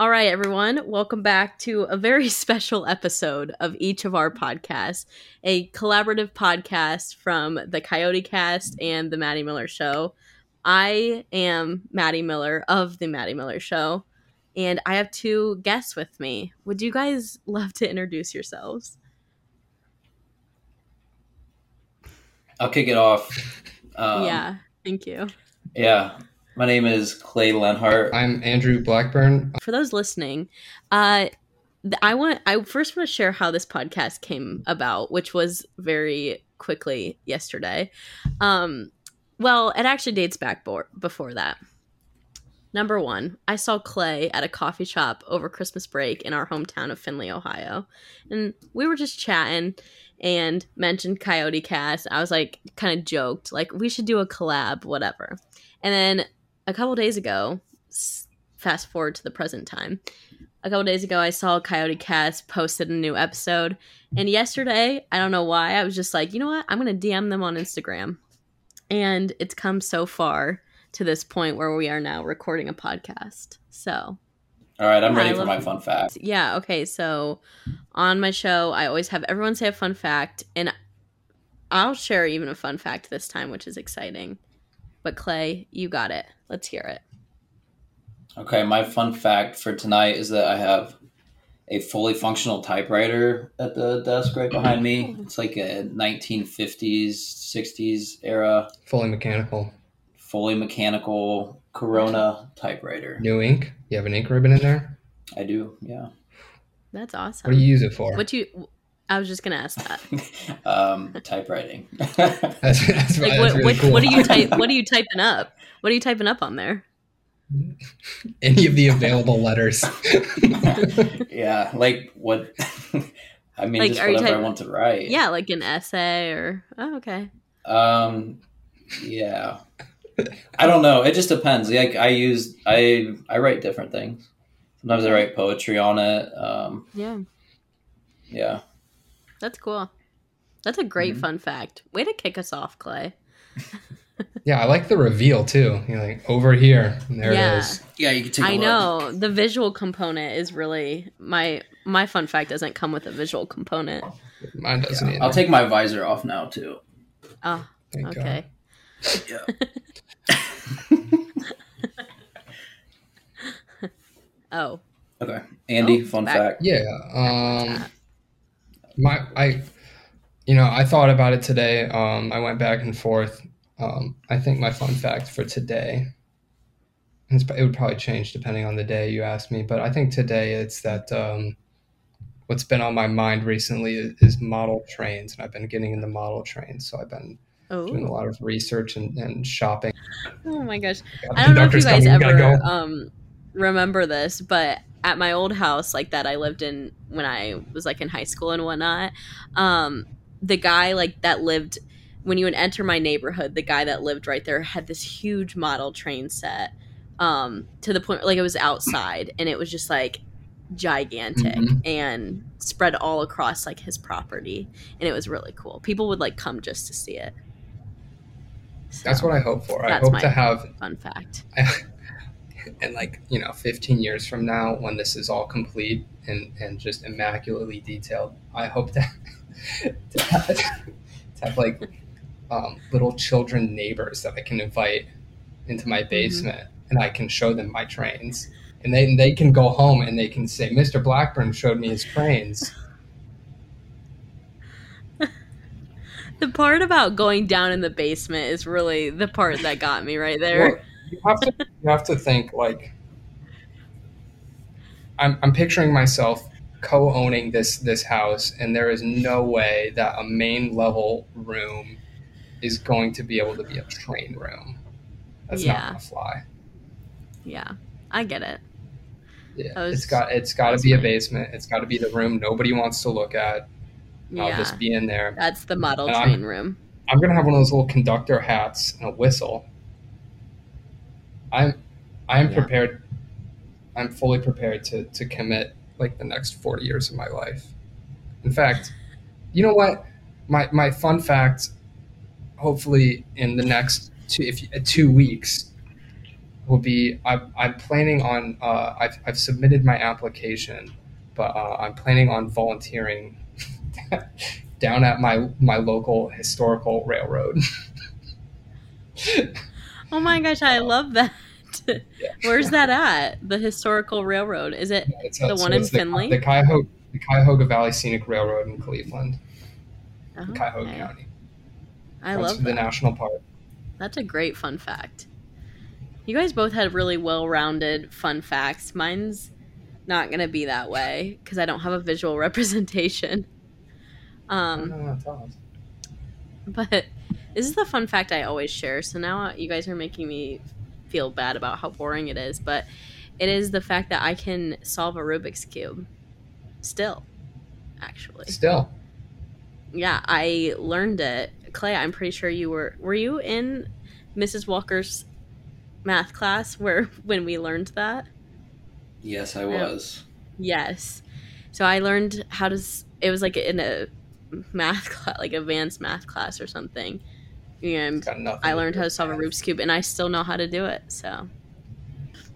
All right, everyone, welcome back to a very special episode of each of our podcasts, a collaborative podcast from the Coyote Cast and the Maddie Miller Show. I am Maddie Miller of the Maddie Miller Show, and I have two guests with me. Would you guys love to introduce yourselves? I'll kick it off. Um, yeah, thank you. Yeah, my name is Clay Lenhart. I'm Andrew Blackburn. For those listening, uh, I want I first want to share how this podcast came about, which was very quickly yesterday. Um, well, it actually dates back bo- before that. Number one, I saw Clay at a coffee shop over Christmas break in our hometown of Findlay, Ohio. And we were just chatting and mentioned Coyote Cast. I was like, kind of joked, like, we should do a collab, whatever. And then a couple days ago, fast forward to the present time, a couple days ago, I saw Coyote Cast posted a new episode. And yesterday, I don't know why, I was just like, you know what? I'm going to DM them on Instagram. And it's come so far to this point where we are now recording a podcast. So, all right, I'm ready for my fun fact. Yeah, okay. So, on my show, I always have everyone say a fun fact, and I'll share even a fun fact this time, which is exciting. But, Clay, you got it. Let's hear it. Okay, my fun fact for tonight is that I have a fully functional typewriter at the desk right behind me. It's like a 1950s, 60s era. Fully mechanical fully mechanical Corona typewriter. New ink? You have an ink ribbon in there? I do, yeah. That's awesome. What do you use it for? What do you? I was just gonna ask that. um, typewriting. that's, that's, like, what, really what, cool. what, are you type? What are you typing up? What are you typing up on there? Any of the available letters. yeah, like what? I mean, like, just whatever type- I want to write. Yeah, like an essay or. Oh, okay. Um, yeah. I don't know. It just depends. Like I use I I write different things. Sometimes I write poetry on it. Um, yeah. Yeah. That's cool. That's a great mm-hmm. fun fact. Way to kick us off, Clay. yeah, I like the reveal too. You're like over here. there yeah. it is. Yeah, you can take. I know the visual component is really my my fun fact doesn't come with a visual component. Mine doesn't. Yeah. I'll take my visor off now too. Oh, Thank okay. Yeah. oh. Okay. Andy, oh, fun back. fact. Yeah. Um my I you know, I thought about it today. Um I went back and forth. Um I think my fun fact for today it would probably change depending on the day you ask me, but I think today it's that um what's been on my mind recently is, is model trains and I've been getting into model trains. So I've been Oh. Doing a lot of research and, and shopping. Oh my gosh. I don't know if you guys coming, ever go. um, remember this, but at my old house, like that I lived in when I was like in high school and whatnot, um, the guy like that lived when you would enter my neighborhood, the guy that lived right there had this huge model train set um, to the point like it was outside and it was just like gigantic mm-hmm. and spread all across like his property and it was really cool. People would like come just to see it. So that's what I hope for. I hope to have fun fact. and like you know, 15 years from now, when this is all complete and and just immaculately detailed, I hope to, to, have, to have like um, little children neighbors that I can invite into my mm-hmm. basement, mm-hmm. and I can show them my trains, and they they can go home and they can say, "Mr. Blackburn showed me his trains." the part about going down in the basement is really the part that got me right there. You have to you have to think like I'm I'm picturing myself co-owning this this house and there is no way that a main level room is going to be able to be a train room. That's yeah. not gonna fly. Yeah. I get it. Yeah. Was, it's got it's gotta be a basement. It's gotta be the room nobody wants to look at yeah. I'll just be in there. That's the model and train I'm, room. I'm gonna have one of those little conductor hats and a whistle. I'm I'm yeah. prepared. I'm fully prepared to to commit like the next 40 years of my life. In fact, you know what? My my fun fact. Hopefully, in the next two if two weeks, will be I'm, I'm planning on uh, I've, I've submitted my application but uh, i'm planning on volunteering down at my my local historical railroad oh my gosh i love that. yeah. where's that at? The historical railroad. Is it the one in Findlay the, the cuyahoga the cuyahoga valley scenic railroad in cleveland. Oh, cuyahoga okay. county. I love the national park. That's a great fun fact. You guys both had really well-rounded fun facts. Mine's not gonna be that way because I don't have a visual representation. Um, but this is the fun fact I always share. So now you guys are making me feel bad about how boring it is, but it is the fact that I can solve a Rubik's cube. Still, actually. Still. Yeah, I learned it. Clay, I'm pretty sure you were. Were you in Mrs. Walker's math class where when we learned that? Yes, I was. yes. So I learned how to it was like in a math class, like advanced math class or something. And I learned how to solve math. a Rubik's cube and I still know how to do it. So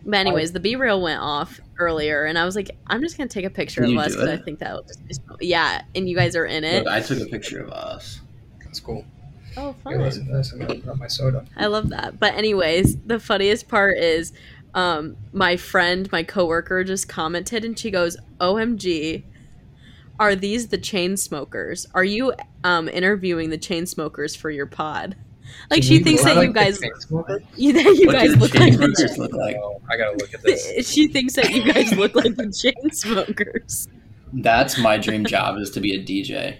but anyways, the BeReal went off earlier, and I was like, I'm just gonna take a picture of us because I think that will just be so, yeah. And you guys are in it. Look, I took a picture of us. That's cool. Oh, fun. listen to this. I'm my soda. I love that. But anyways, the funniest part is um, my friend, my coworker, just commented and she goes, "OMG, are these the Chainsmokers? Are you um, interviewing the Chainsmokers for your pod?" Like she thinks that you guys, you, that you guys look like, the, look like. Oh, I gotta look at this. She thinks that you guys look like the Chainsmokers. That's my dream job is to be a DJ.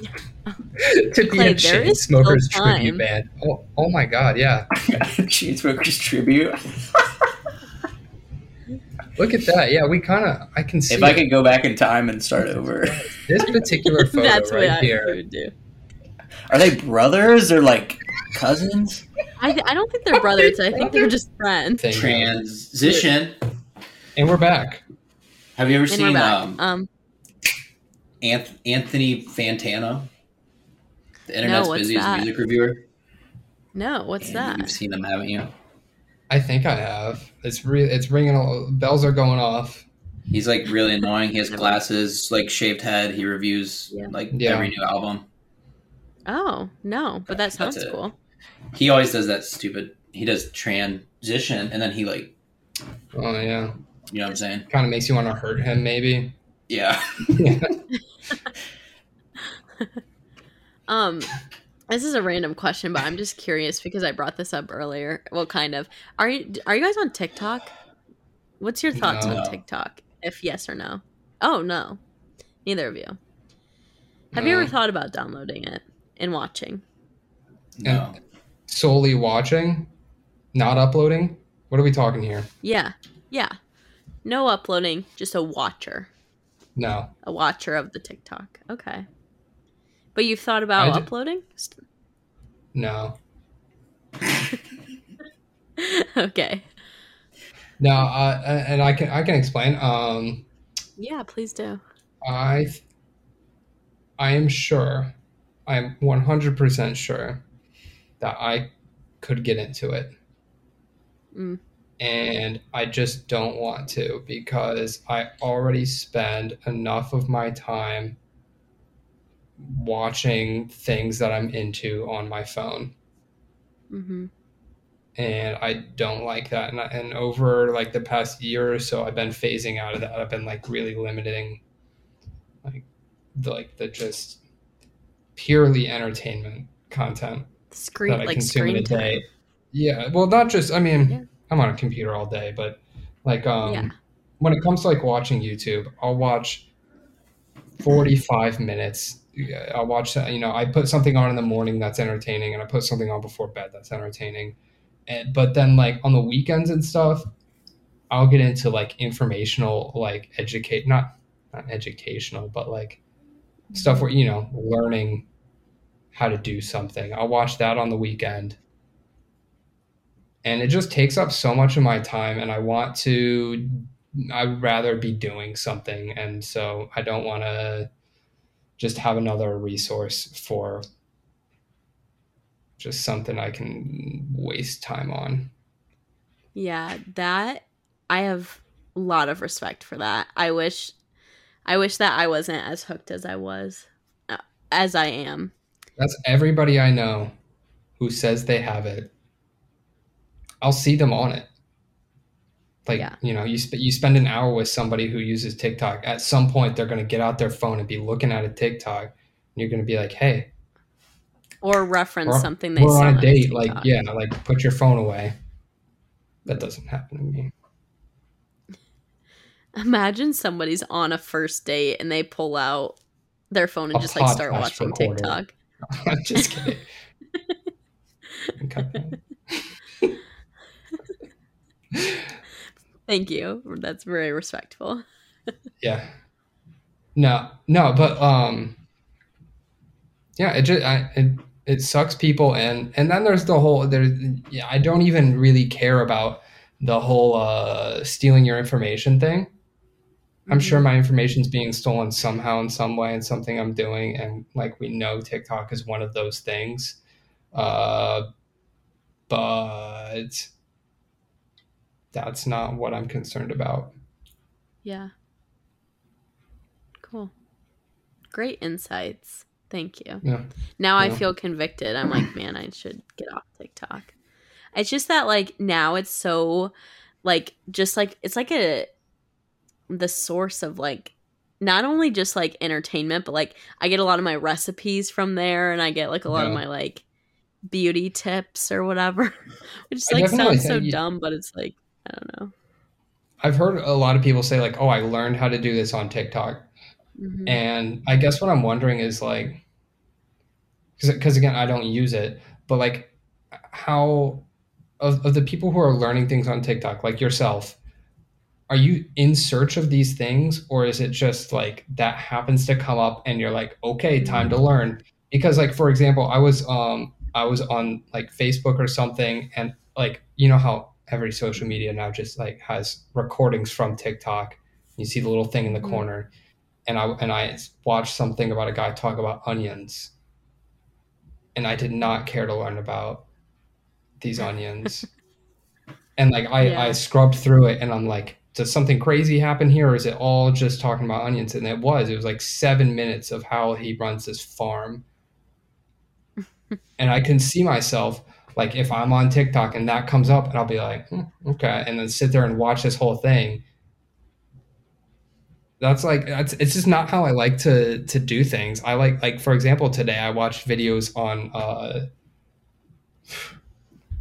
to be Clay, a Chainsmokers tribute band. Oh, oh my god, yeah. Chainsmokers tribute. Look at that. Yeah, we kind of. I can see. If I could go back in time and start over. This particular photo That's right what here. would do. Are they brothers or like cousins? I, th- I don't think they're brothers. I think they're just friends. Transition. And we're back. Have you ever and seen um, um Anthony Fantano? The internet's no, busiest that? music reviewer. No, what's and that? You've seen them, haven't you? I think I have. It's re- It's ringing. All- bells are going off. He's like really annoying. He has glasses, like shaved head. He reviews yeah. like yeah. every new album. Oh no, but that sounds cool. He always does that stupid. He does transition, and then he like. Oh yeah. You know what I'm saying? Kind of makes you want to hurt him, maybe. Yeah. Um, this is a random question, but I'm just curious because I brought this up earlier. Well, kind of. Are you are you guys on TikTok? What's your thoughts no. on TikTok? If yes or no? Oh no, neither of you. Have no. you ever thought about downloading it and watching? No. And solely watching, not uploading. What are we talking here? Yeah, yeah. No uploading, just a watcher. No. A watcher of the TikTok. Okay. But you've thought about d- uploading? No. okay. No, uh, and I can I can explain. Um, yeah, please do. I I am sure, I am one hundred percent sure that I could get into it, mm. and I just don't want to because I already spend enough of my time watching things that I'm into on my phone. Mm-hmm. And I don't like that. And, I, and over like the past year or so, I've been phasing out of that. I've been like really limiting, like the, like the just purely entertainment content screen that I like consume in a day. Time. Yeah, well, not just. I mean, yeah. I'm on a computer all day, but like, um, yeah. when it comes to like watching YouTube, I'll watch 45 minutes I watch, uh, you know, I put something on in the morning that's entertaining, and I put something on before bed that's entertaining. And but then like on the weekends and stuff, I'll get into like informational, like educate, not not educational, but like stuff mm-hmm. where you know learning how to do something. I'll watch that on the weekend. And it just takes up so much of my time and I want to I'd rather be doing something and so I don't want to just have another resource for just something I can waste time on. Yeah, that I have a lot of respect for that. I wish I wish that I wasn't as hooked as I was uh, as I am. That's everybody I know who says they have it. I'll see them on it. Like, Yeah. you know, you sp- you spend an hour with somebody who uses TikTok. At some point they're going to get out their phone and be looking at a TikTok. And you're going to be like, "Hey, Or reference Or- something they saw on a on date." Like, yeah, like put your phone away. That doesn't happen to me. Imagine somebody's on a first date and they pull out their phone and A just like start watching recorder. TikTok. I'm just kidding. Thank you. That's very respectful. Yeah. No, no, but um, yeah, it just I, it it sucks people and and then there's the whole there. Yeah, I don't even really care about the whole uh stealing your information thing. I'm Mm-hmm. sure my information's being stolen somehow in some way and something I'm doing, and like we know TikTok is one of those things. Uh, but that's not what I'm concerned about. Yeah. Cool. Great insights. Thank you. Yeah. Now I feel convicted. I'm like, man, I should get off TikTok. It's just that like now it's so like just like it's like a the source of like not only just like entertainment, but like I get a lot of my recipes from there and I get like a lot of my like beauty tips or whatever. Which like sounds so you- dumb, but it's like I don't know. I've heard a lot of people say like, "Oh, I learned how to do this on TikTok," Mhm. and I guess what I'm wondering is like, because again, I don't use it, but like, how of of the people who are learning things on TikTok, like yourself, are you in search of these things, or is it just like that happens to come up and you're like, okay, time to learn? Because like for example, I was um I was on like Facebook or something, and like you know how every social media now just like has recordings from TikTok. You see the little thing in the Mhm. corner, and I and I watched something about a guy talk about onions, and I did not care to learn about these onions. and like I, Yeah. I scrubbed through it, and I'm like, does something crazy happen here, or is it all just talking about onions? And it was. It was like seven minutes of how he runs this farm, and I can see myself like if I'm on TikTok and that comes up, and I'll be like, hmm, okay, and then sit there and watch this whole thing. That's like that's it's just not how I like to to do things. I like like for example today I watched videos on uh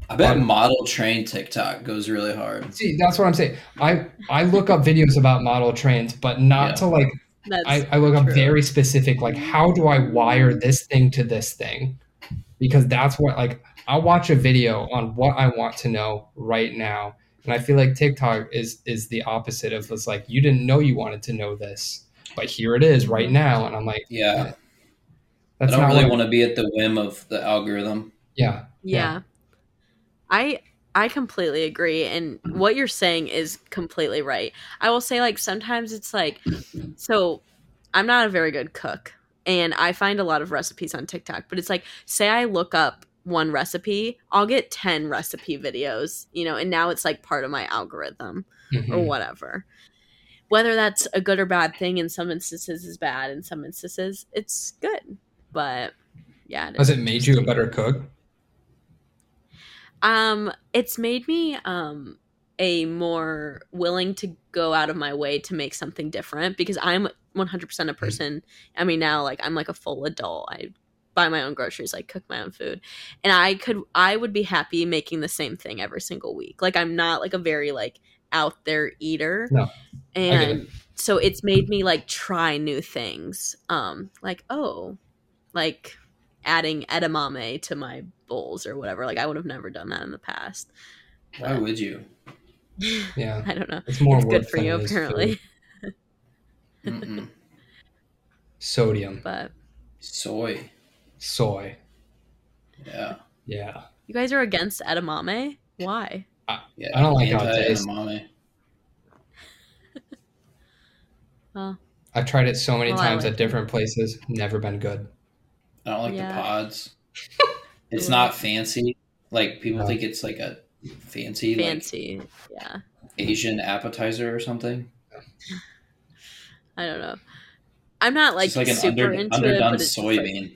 I bet Um, model train TikTok goes really hard. see that's what I'm saying. I I look up videos about model trains, but not Yeah. to like I, I look up very specific like how do I wire this thing to this thing? Because that's what like I'll watch a video on what I want to know right now. And I feel like TikTok is is the opposite of this like you didn't know you wanted to know this, but here it is right now. And I'm like, Yeah, I that's don't not really want to be at the whim of the algorithm. yeah. yeah. I I completely agree and what you're saying is completely right. I will say like sometimes it's like so I'm not a very good cook and I find a lot of recipes on TikTok, but it's like say I look up one recipe, I'll get 10 recipe videos, you know, and now it's like part of my algorithm Mhm. or whatever. Whether that's a good or bad thing in some instances is bad, in some instances it's good. But yeah, Has it made you a better cook? Um, it's made me um a more willing to go out of my way to make something different because I'm 100% a person. I mean, now like I'm like a full adult. I buy my own groceries, i cook my own food. And I could I would be happy making the same thing every single week. Like I'm not like a very like out there eater. No, get And so it's made me like try new things. Um like oh, like adding edamame to my bowls or whatever. Like I would have never done that in the past. Why would you? Yeah. I don't know. It's more it's good for you apparently. Mm-mm. Sodium, but Soy. Soy. Yeah. Yeah. you guys are against edamame? Why? Yeah. I don't like how it tastes. edamame. Well, I've tried it so many oh, Well, times like at different places, never been good. I don't like Yeah. the pods. It's Ooh. not fancy. Like people No. think it's like a fancy, fancy. yeah. Asian appetizer or something. I don't know. I'm not like, It's like an super under, into underdone it, but like- soybean.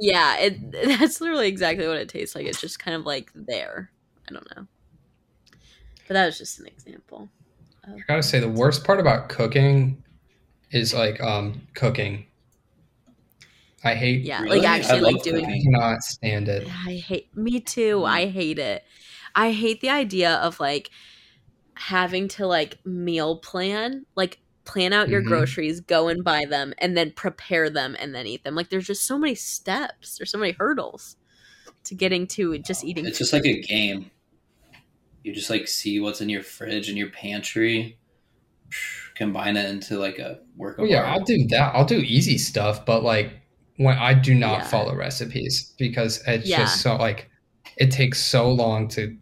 Yeah, it that's literally exactly what it tastes like. It's just kind of like there. I don't know. But that was just an example. I gotta say, the worst part about cooking is like um cooking. I hate. Yeah, Really? like actually like doing it. I cannot stand it. I hate me too. I hate it. I hate the idea of like having to like meal plan, like plan out your Mhm. groceries, go and buy them, and then prepare them and then eat them. Like there's just so many steps. There's so many hurdles to getting to just eating. It's just like a game. You just like see what's in your fridge and your pantry, combine it into like a work of Oh yeah. I'll do that. I'll do easy stuff, but like when I do not Yeah. follow recipes because it's Yeah. just so like it takes so long to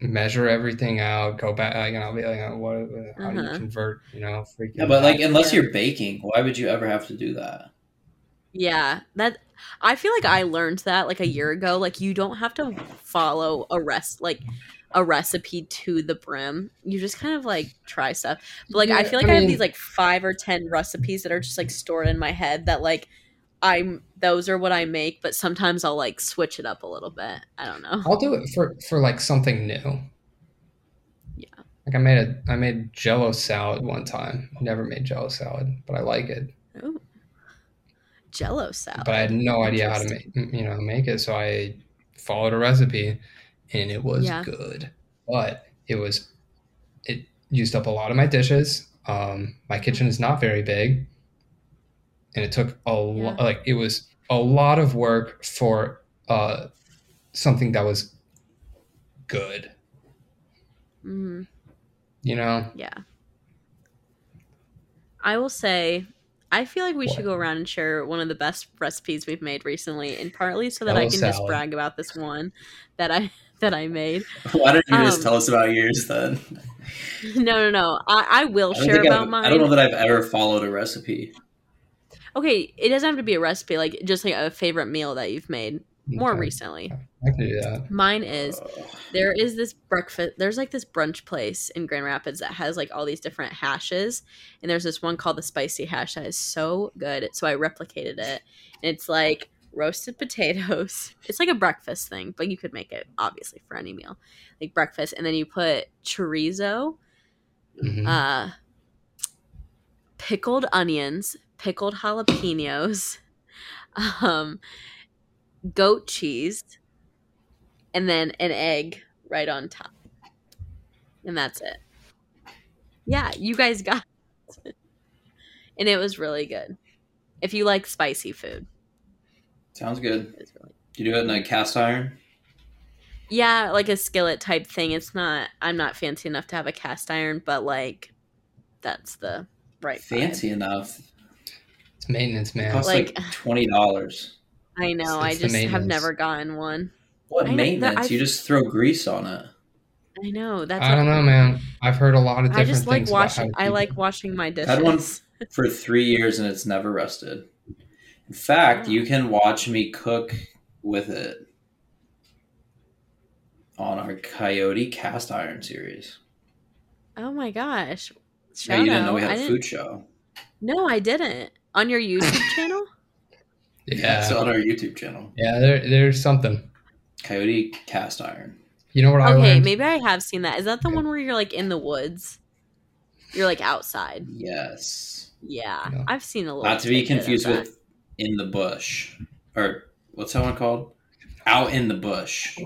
measure everything out, go back, like, and I'll be like, oh, what? How do you Uh-huh. convert? You know, freaking. Yeah, but like unless Yeah. you're baking, why would you ever have to do that? Yeah, that I feel like I learned that like a year ago. Like you don't have to follow a rest like a recipe to the brim. You just kind of like try stuff. But like I feel like I I, have these like five or ten recipes that are just like stored in my head that like I'm those are what I make, but sometimes I'll like switch it up a little bit. I don't know. I'll do it for for like something new. Yeah. Like I made a I made Jello salad one time. Never made Jello salad, but I like it. Ooh. Jello salad. But I had no idea how to make you know make it, so I followed a recipe, and it was Yeah. good. But it was it used up a lot of my dishes. Um, my kitchen is not very big, and it took a lot. Yeah. Like it was a lot of work for uh something that was good. mm-hmm. You know, Yeah. I will say, I feel like we What? should go around and share one of the best recipes we've made recently, and partly so that Jello I can just brag about this one that I that I made. Why don't you just Um, tell us about yours then? No, no, no. I, I will I share about I've- mine. I don't know that I've ever followed a recipe. Okay, it doesn't have to be a recipe, like just like a favorite meal that you've made more Okay, recently. I can do that. Mine is there is this breakfast there's like this brunch place in grand rapids that has like all these different hashes and there's this one called the spicy hash that is so good so i replicated it and it's like roasted potatoes it's like a breakfast thing but you could make it obviously for any meal like breakfast and then you put chorizo Mhm. uh pickled onions pickled jalapenos um goat cheese and then an egg right on top and that's it yeah you guys got it. and it was really good if you like spicy food Sounds good. really Do you do it in a cast iron? yeah like a skillet type thing it's not i'm not fancy enough to have a cast iron but like that's the right vibe. Fancy enough. It's maintenance, It man. costs like, Like- twenty dollars. i know It's- i it's the just have never gotten one What I maintenance? I've- You just throw grease on it. i know that's I don't know, man. I've heard a lot of i just like washing i like washing my dishes I Had one for three years and it's never rusted. In fact, Wow. you can watch me cook with it on our Coyote cast iron series. oh my gosh Yeah, Shout you didn't out. know we had a food show. no i didn't on your youtube channel. Yeah, It's on our YouTube channel. yeah. There, there's something. Coyote cast iron. You know what I okay learned? maybe i have seen that is that the one where you're like in the woods you're like outside Yes. yeah No. i've seen a lot. Not to be confused with in the bush. Or what's that one called? Out in the bush.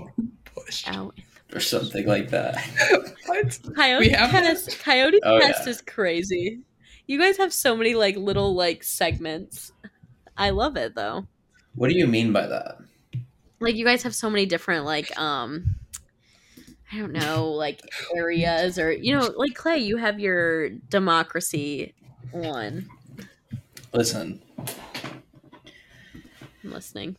Bush. Out. Or something like that. what? Coyote We have that? Cast. Coyote Oh, Cast yeah. is crazy. You guys have so many like little like segments. I love it though. What do you mean by that? Like you guys have so many different like um I don't know, like areas or you know, like Clay, you have your democracy one. Listen, I'm listening.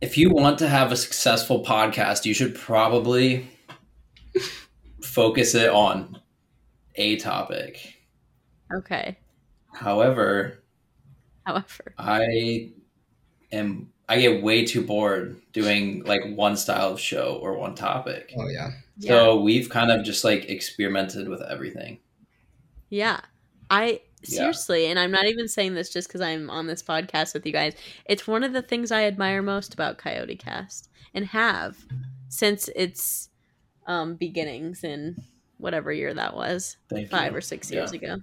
if you want to have a successful podcast, you should probably focus it on a topic. Okay. However, However. I am I get way too bored doing like one style of show or one topic. Oh yeah. So we've kind of just like experimented with everything. Yeah. I Yeah. seriously, and I'm not even saying this just because I'm on this podcast with you guys. It's one of the things I admire most about Coyote Cast and have since its um, beginnings in whatever year that was, Thank five you. or six Yeah. years ago.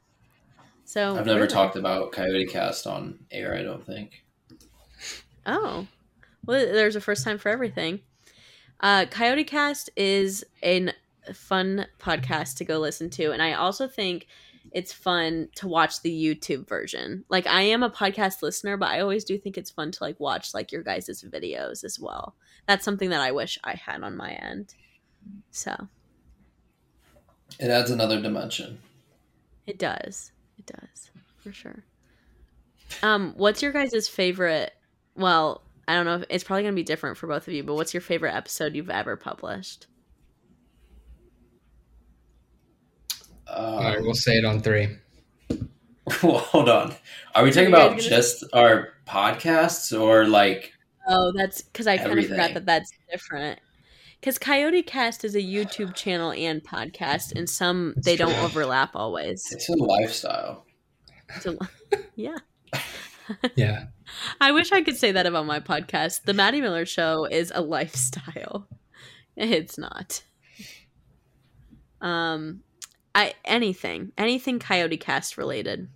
So I've never really- talked about Coyote Cast on air, I don't think. Oh, well, there's a first time for everything. Uh, Coyote Cast is a fun podcast to go listen to, and I also think it's fun to watch the YouTube version. Like, I am a podcast listener, but I always do think it's fun to like watch like your guys' videos as well. That's something that I wish I had on my end. So It adds another dimension. it does, it does for sure. Um, what's your guys' favorite? Well, I don't know. If, it's probably gonna be different for both of you, but what's your favorite episode you've ever published? All right, Um, we'll say it on three. well, hold on. Are we talking you about gonna- just our podcasts or like Oh, that's because I kind of forgot that that's different. Because Coyote Cast is a YouTube channel and podcast, and some That's they don't overlap always. it's a lifestyle? So, yeah, Yeah. I wish I could say that about my podcast. The Maddie Miller Show is a lifestyle. It's not. Um, I anything anything Coyote Cast related.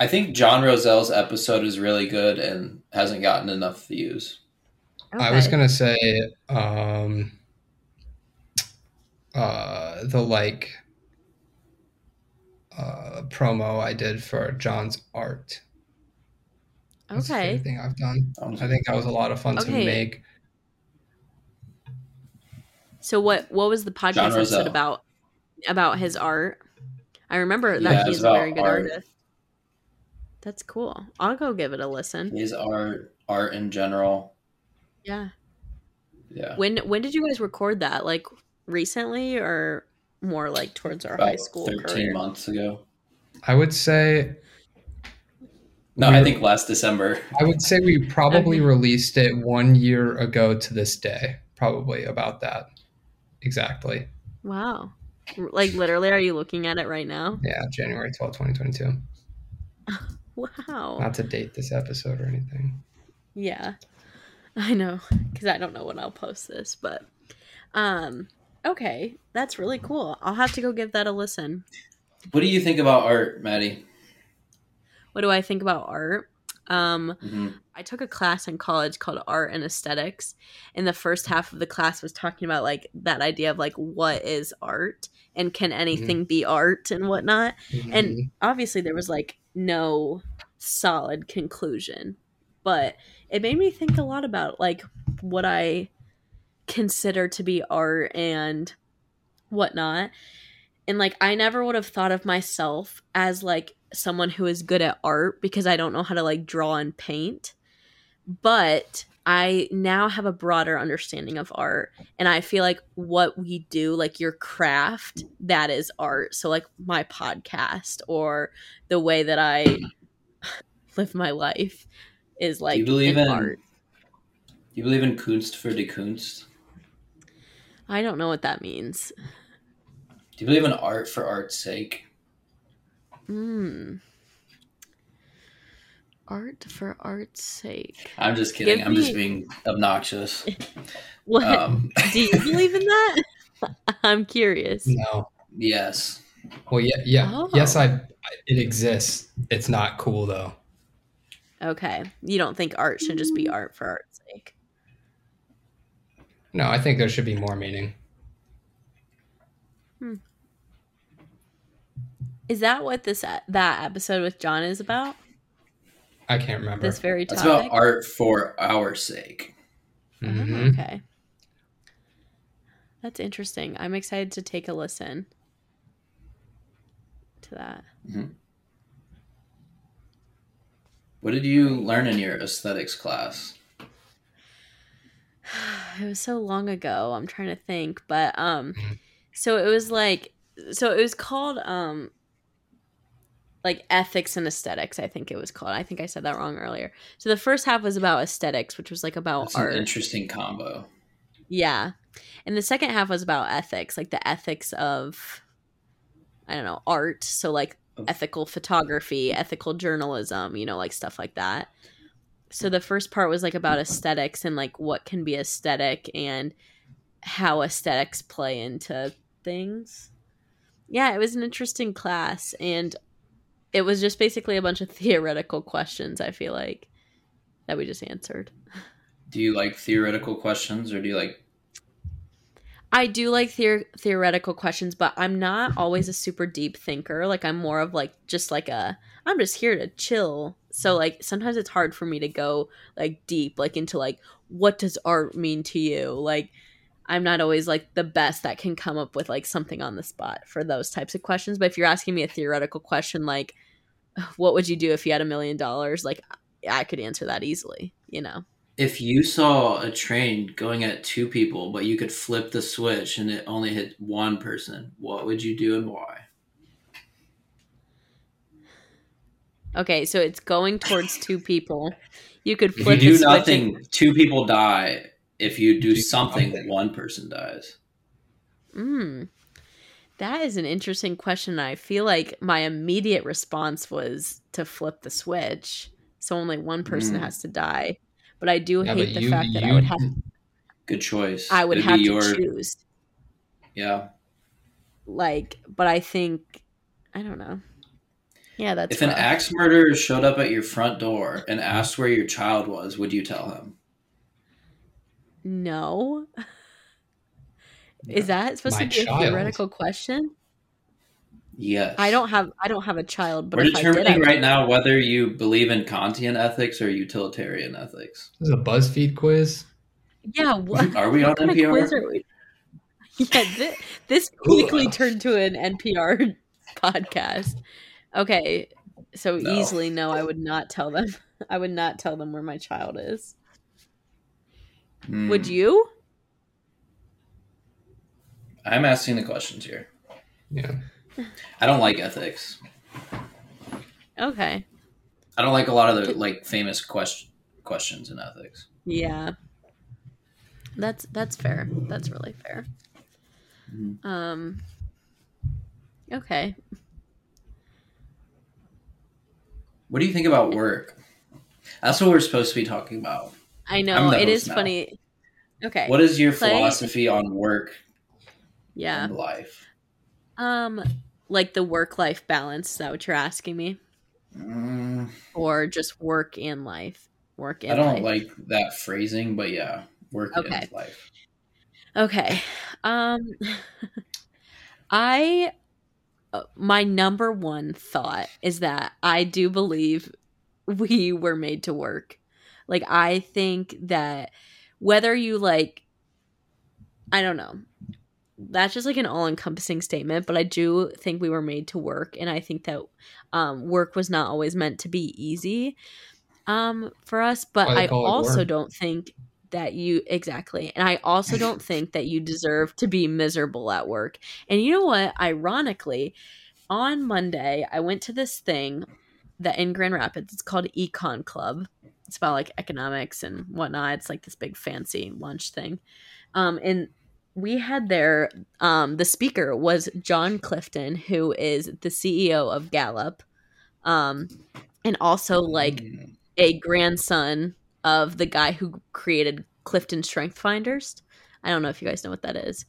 I think John Roselle's episode is really good and hasn't gotten enough views. I was gonna say um uh the like uh promo I did for John's art. That's Okay. favorite thing I've done. I think that was a lot of fun to Okay. make. So what what was the podcast episode about about his art? I remember that it's he's a very good art. artist. That's cool. I'll go give it a listen. His art, art in general. Yeah. Yeah. When when did you guys record that? Like recently or more like towards our high school 13 career? months ago. I would say No, I think last December. I would say we probably Okay. released it one year ago to this day. Probably about that. Exactly. Wow. Like literally are you looking at it right now? Yeah, January twelfth, 2022. Wow. Not to date this episode or anything. Yeah. I know cuz I don't know when I'll post this, but um okay, that's really cool. I'll have to go give that a listen. What do you think about art, Maddie? What do I think about art? Um hmm I took a class in college called Art and Aesthetics, and the first half of the class was talking about like that idea of like what is art and can anything be art and whatnot. And Mhm. obviously, there was like no solid conclusion, but it made me think a lot about like what I consider to be art and whatnot. And like, I never would have thought of myself as like someone who is good at art because I don't know how to like draw and paint. But I now have a broader understanding of art. And I feel like what we do, like your craft, that is art. So, like my podcast or the way that I live my life is like do you believe an in art. Do you believe in Kunst for die Kunst? I don't know what that means. Do you believe in art for art's sake? Mm. Art for art's sake. I'm just kidding. Give I'm just being obnoxious. What Um, do you believe in that? I'm curious. No. yes. Well, yeah, yeah, Oh. yes. I it exists. It's not cool though. Okay. You don't think art should just be art for art's sake? No, I think there should be more meaning. Is that what this that episode with John is about? I can't remember. This very It's about art for our sake. Oh, Mhm. okay. That's interesting. I'm excited to take a listen to that. What did you learn in your aesthetics class? it was so long ago i'm trying to think but um so it was like so it was called um like ethics and aesthetics. I think it was called. I think I said that wrong earlier. So the first half was about aesthetics, which was like about That's art. an interesting combo. Yeah. And the second half was about ethics, like the ethics of I don't know, art. So like Oh. ethical photography, ethical journalism, you know, like stuff like that. So mm. the first part was like about aesthetics and like what can be aesthetic and how aesthetics play into things. Yeah, it was an interesting class and it was just basically a bunch of theoretical questions, I feel like, that we just answered. Do you like theoretical questions or do you like I do like theor- theoretical questions, but I'm not always a super deep thinker. Like I'm more of like just like a I'm just here to chill. So like sometimes it's hard for me to go like deep like into like what does art mean to you? Like I'm not always like the best that can come up with like something on the spot for those types of questions. But if you're asking me a theoretical question like what would you do if you had a million dollars? Like I could answer that easily, you know. If you saw a train going at two people but you could flip the switch and it only hit one person, what would you do and why? Okay, so it's going towards two people. You could If you do the switch nothing, and- two people die. If you do Do something, something. one person dies. Mm. That is an interesting question. I feel like my immediate response was to flip the switch, so only one person Mm. has to die. But I do Yeah, hate the you- fact that I would have Good choice. I would It'd have to your choose. yeah. Like, but I think I don't know. Yeah, that's If an axe murderer showed up at your front door and asked where your child was, would you tell him? no. Is that supposed My to be a child. theoretical question? Yes. I don't have I don't have a child, but We're if I did, determining I right now whether you believe in Kantian ethics or utilitarian ethics. This is a BuzzFeed quiz. yeah. What Are we on what kind of quiz NPR? are we? Yeah, this, this quickly turned to an NPR podcast. Okay, so No. easily no, I would not tell them. I would not tell them where my child is. Hmm. Would you? I'm asking the questions here. Yeah. I don't like ethics. Okay. I don't like a lot of the like famous question questions in ethics. Yeah. That's that's fair. That's really fair. Mhm. Um Okay. What do you think about work? That's what we're supposed to be talking about. I know it is now. funny. Okay. What is your Clay- philosophy on work yeah. and life? Um like the work life balance, is that what you're asking me? Mm, Or just work and life? Work and I don't life. like that phrasing, but yeah, work Okay. and life. Okay. Um I uh, my number one thought is that I do believe we were made to work. Like I think that whether you like I don't know. That's just like an all-encompassing statement, but I do think we were made to work and I think that um work was not always meant to be easy um for us, but I also don't think that you exactly and i also don't think that you deserve to be miserable at work and you know what? Ironically on monday i went to this thing that in grand rapids it's called econ club. It's about like economics and whatnot. It's like this big fancy lunch thing um and we had there um the speaker was Jon Clifton who is the ceo of gallup um and also like a grandson of the guy who created Clifton Strength Finders. I don't know if you guys know what that is.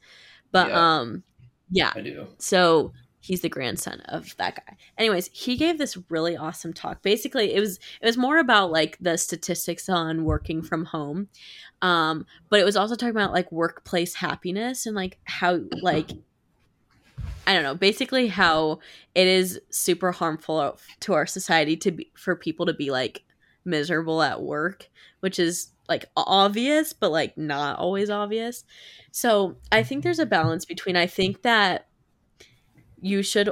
But Yeah. um yeah, I do. so he's the grandson of that guy. Anyways, he gave this really awesome talk. Basically, it was it was more about like the statistics on working from home. Um but it was also talking about like workplace happiness and like how like I don't know, basically how it is super harmful to our society to be for people to be like miserable at work, which is like obvious but like not always obvious. So, I think there's a balance between I think that you should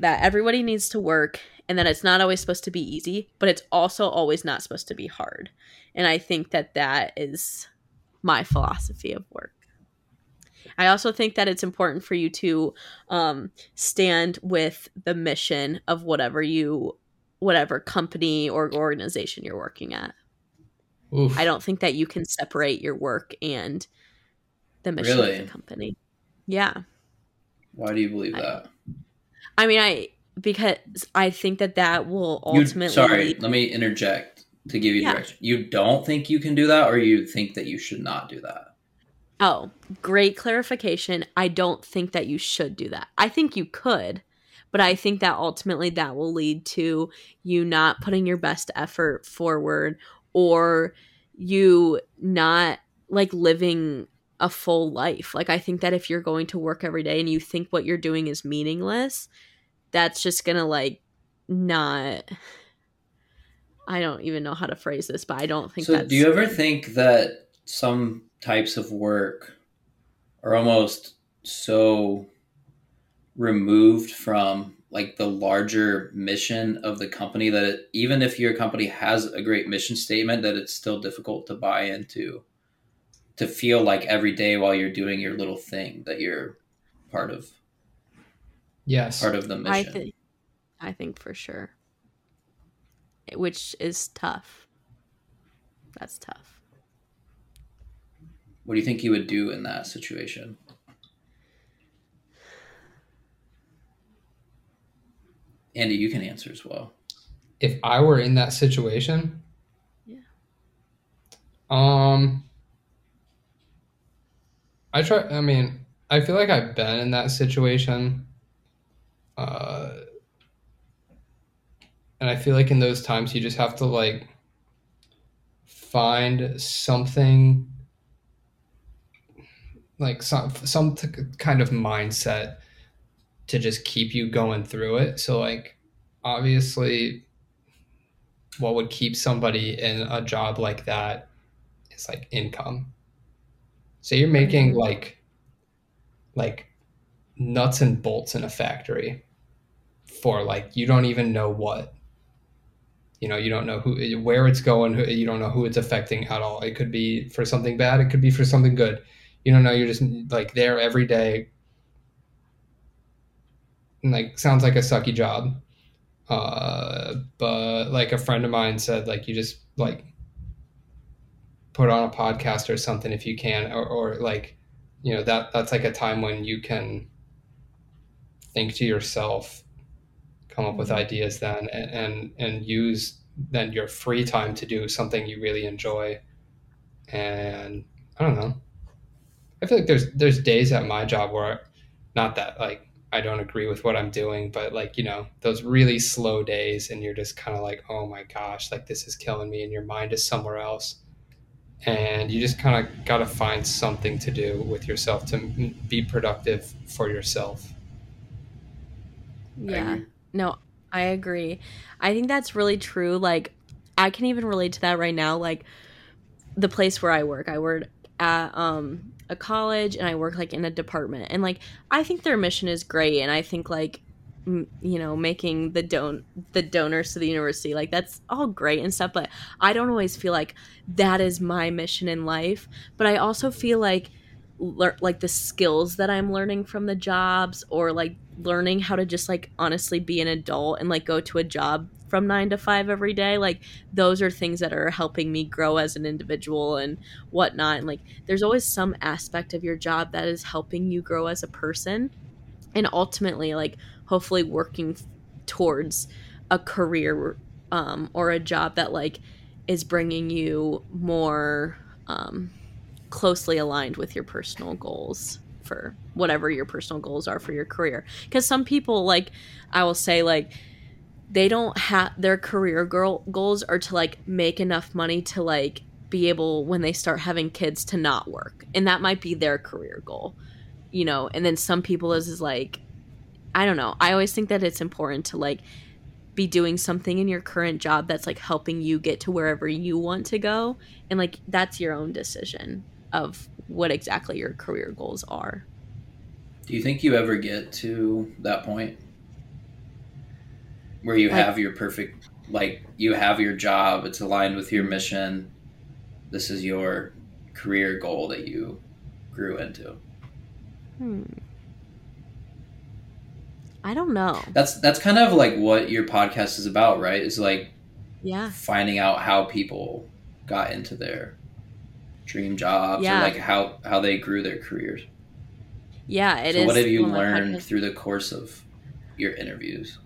that everybody needs to work and that it's not always supposed to be easy, but it's also always not supposed to be hard. And I think that that is my philosophy of work. I also think that it's important for you to um, stand with the mission of whatever you, whatever company or organization you're working at. Oof. I don't think that you can separate your work and the mission really? of the company. Yeah. Why do you believe I, that? I mean, I because I think that that will ultimately. You, sorry, let me interject to give you yeah. direction. You don't think you can do that, or you think that you should not do that? Oh, great clarification. I don't think that you should do that. I think you could, but I think that ultimately that will lead to you not putting your best effort forward or you not like living a full life. Like I think that if you're going to work every day and you think what you're doing is meaningless, that's just going to like not I don't even know how to phrase this, but I don't think so do you ever think that some types of work are almost so removed from like the larger mission of the company that it, even if your company has a great mission statement that it's still difficult to buy into to feel like every day while you're doing your little thing that you're part of. Yes. Part of the mission. i think i think for sure. Which is tough. That's tough. What do you think you would do in that situation? Andy, you can answer as well. If I were in that situation, yeah. Um, I try. I mean, I feel like I've been in that situation. Uh, and I feel like in those times you just have to like find something like some some t- kind of mindset to just keep you going through it. So like obviously what would keep somebody in a job like that is like income. So you're making mm-hmm. like like nuts and bolts in a factory for like you don't even know what you know you don't know who where it's going you don't know who it's affecting at all it could be for something bad it could be for something good you don't know you're just like there every day like sounds like a sucky job. Uh, but like a friend of mine said, like you just like put on a podcast or something if you can, or, or like you know that that's like a time when you can think to yourself, come up with mm-hmm. ideas then, and, and and use then your free time to do something you really enjoy. And I don't know. I feel like there's there's days at my job where not that like I don't agree with what I'm doing, but like, you know, those really slow days and you're just kind of like, oh my gosh, like this is killing me and your mind is somewhere else. And you just kind of got to find something to do with yourself to be productive for yourself. Yeah. I no, I agree. I think that's really true. Like, I can even relate to that right now. Like, the place where I work, I work at um a college and I work like in a department. And like I think their mission is great and I think like m- you know making the don the donors to the university like that's all great and stuff but I don't always feel like that is my mission in life, but I also feel like le- like the skills that I'm learning from the jobs or like learning how to just like honestly be an adult and like go to a job from nine to five every day like those are things that are helping me grow as an individual and whatnot and like there's always some aspect of your job that is helping you grow as a person and ultimately like hopefully working towards a career um, or a job that like is bringing you more um, closely aligned with your personal goals for whatever your personal goals are for your career. Because some people like i will say like they don't have their career girl goals are to like make enough money to like be able when they start having kids to not work. And that might be their career goal you know? And then some people is, is like i don't know. I always think that it's important to like be doing something in your current job that's like helping you get to wherever you want to go. And like that's your own decision of what exactly your career goals are. Do you think you ever get to that point where you like, have your perfect like you have your job it's aligned with your mission this is your career goal that you grew into? Hmm. I don't know. That's that's kind of like what your podcast is about, right? Is like Yeah. finding out how people got into their dream jobs Yeah. or like how how they grew their careers. Yeah, it is. so what have you learned through the course of your interviews?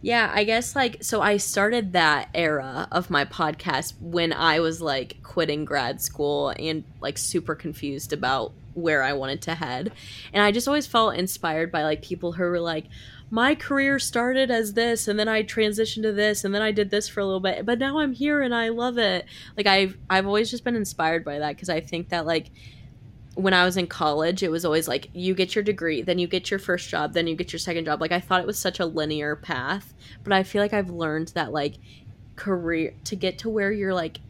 Yeah, I guess like so I started that era of my podcast when I was like quitting grad school and like super confused about where I wanted to head. And I just always felt inspired by like people who were like my career started as this and then I transitioned to this and then I did this for a little bit but now I'm here and I love it. Like I've I've always just been inspired by that because I think that like when I was in college, it was always like you get your degree, then you get your first job, then you get your second job. Like I thought it was such a linear path, but I feel like I've learned that like career to get to where you're like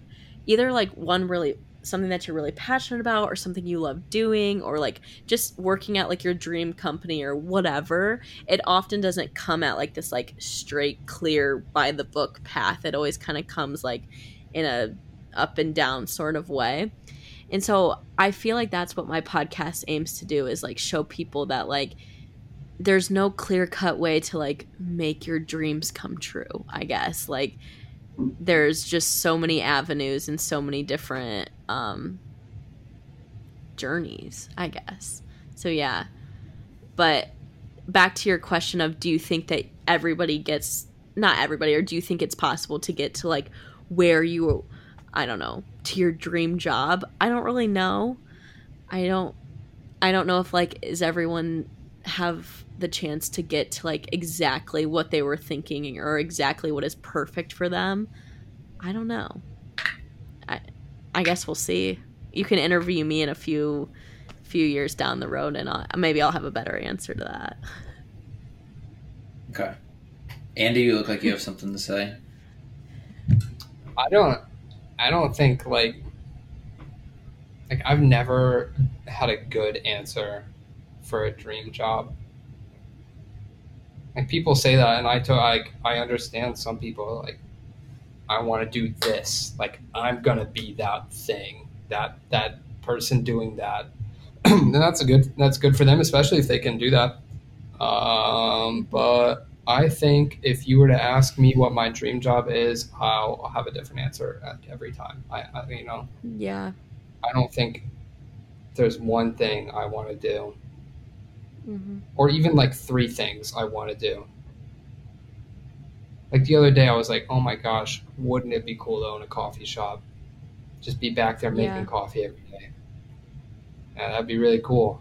either like one really something that you're really passionate about or something you love doing or like just working at like your dream company or whatever it often doesn't come at like this like straight clear by the book path it always kind of comes like in a up and down sort of way and so I feel like that's what my podcast aims to do is like show people that like there's no clear cut way to like make your dreams come true, I guess. Like there's just so many avenues and so many different um journeys, I guess. So yeah. But back to your question of do you think that everybody gets not everybody or do you think it's possible to get to like where you I don't know, to your dream job. I don't really know. I don't I don't know if like is everyone have the chance to get to like exactly what they were thinking or exactly what is perfect for them. I don't know. I I guess we'll see. You can interview me in a few few years down the road and I'll, maybe I'll have a better answer to that. Okay. Andy, you look like you have something to say. I don't I don't think like like I've never had a good answer for a dream job. Like people say that and I to like I understand some people like I want to do this. Like I'm going to be that thing. That that person doing that. and that's a good that's good for them especially if they can do that. Um but I think if you were to ask me what my dream job is, I'll, I'll have a different answer at every time. I, I, you know, Yeah. I don't think there's one thing I want to do, Mm-hmm. or even like three things I want to do. Like the other day, I was like, "Oh my gosh, wouldn't it be cool to own a coffee shop? Just be back there making Yeah. coffee every day. Yeah, that'd be really cool."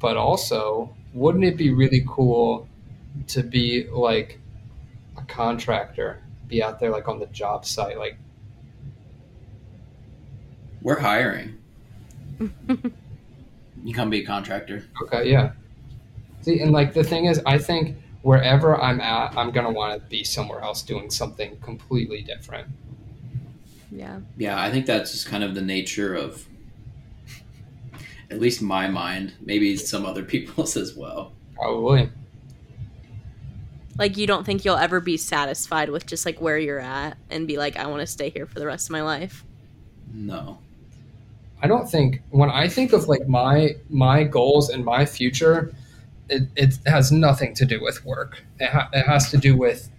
But also, wouldn't it be really cool to be like a contractor, be out there like on the job site, like We're hiring. You come be a contractor. Okay, yeah. See, and like the thing is, I think wherever I'm at, I'm gonna want to be somewhere else doing something completely different. Yeah. Yeah, I think that's just kind of the nature of at least my mind, maybe some other people's as well. Probably. Like you don't think you'll ever be satisfied with just like where you're at and be like I want to stay here for the rest of my life. No. I don't think when I think of like my my goals and my future, it, it has nothing to do with work. It, ha- it has to do with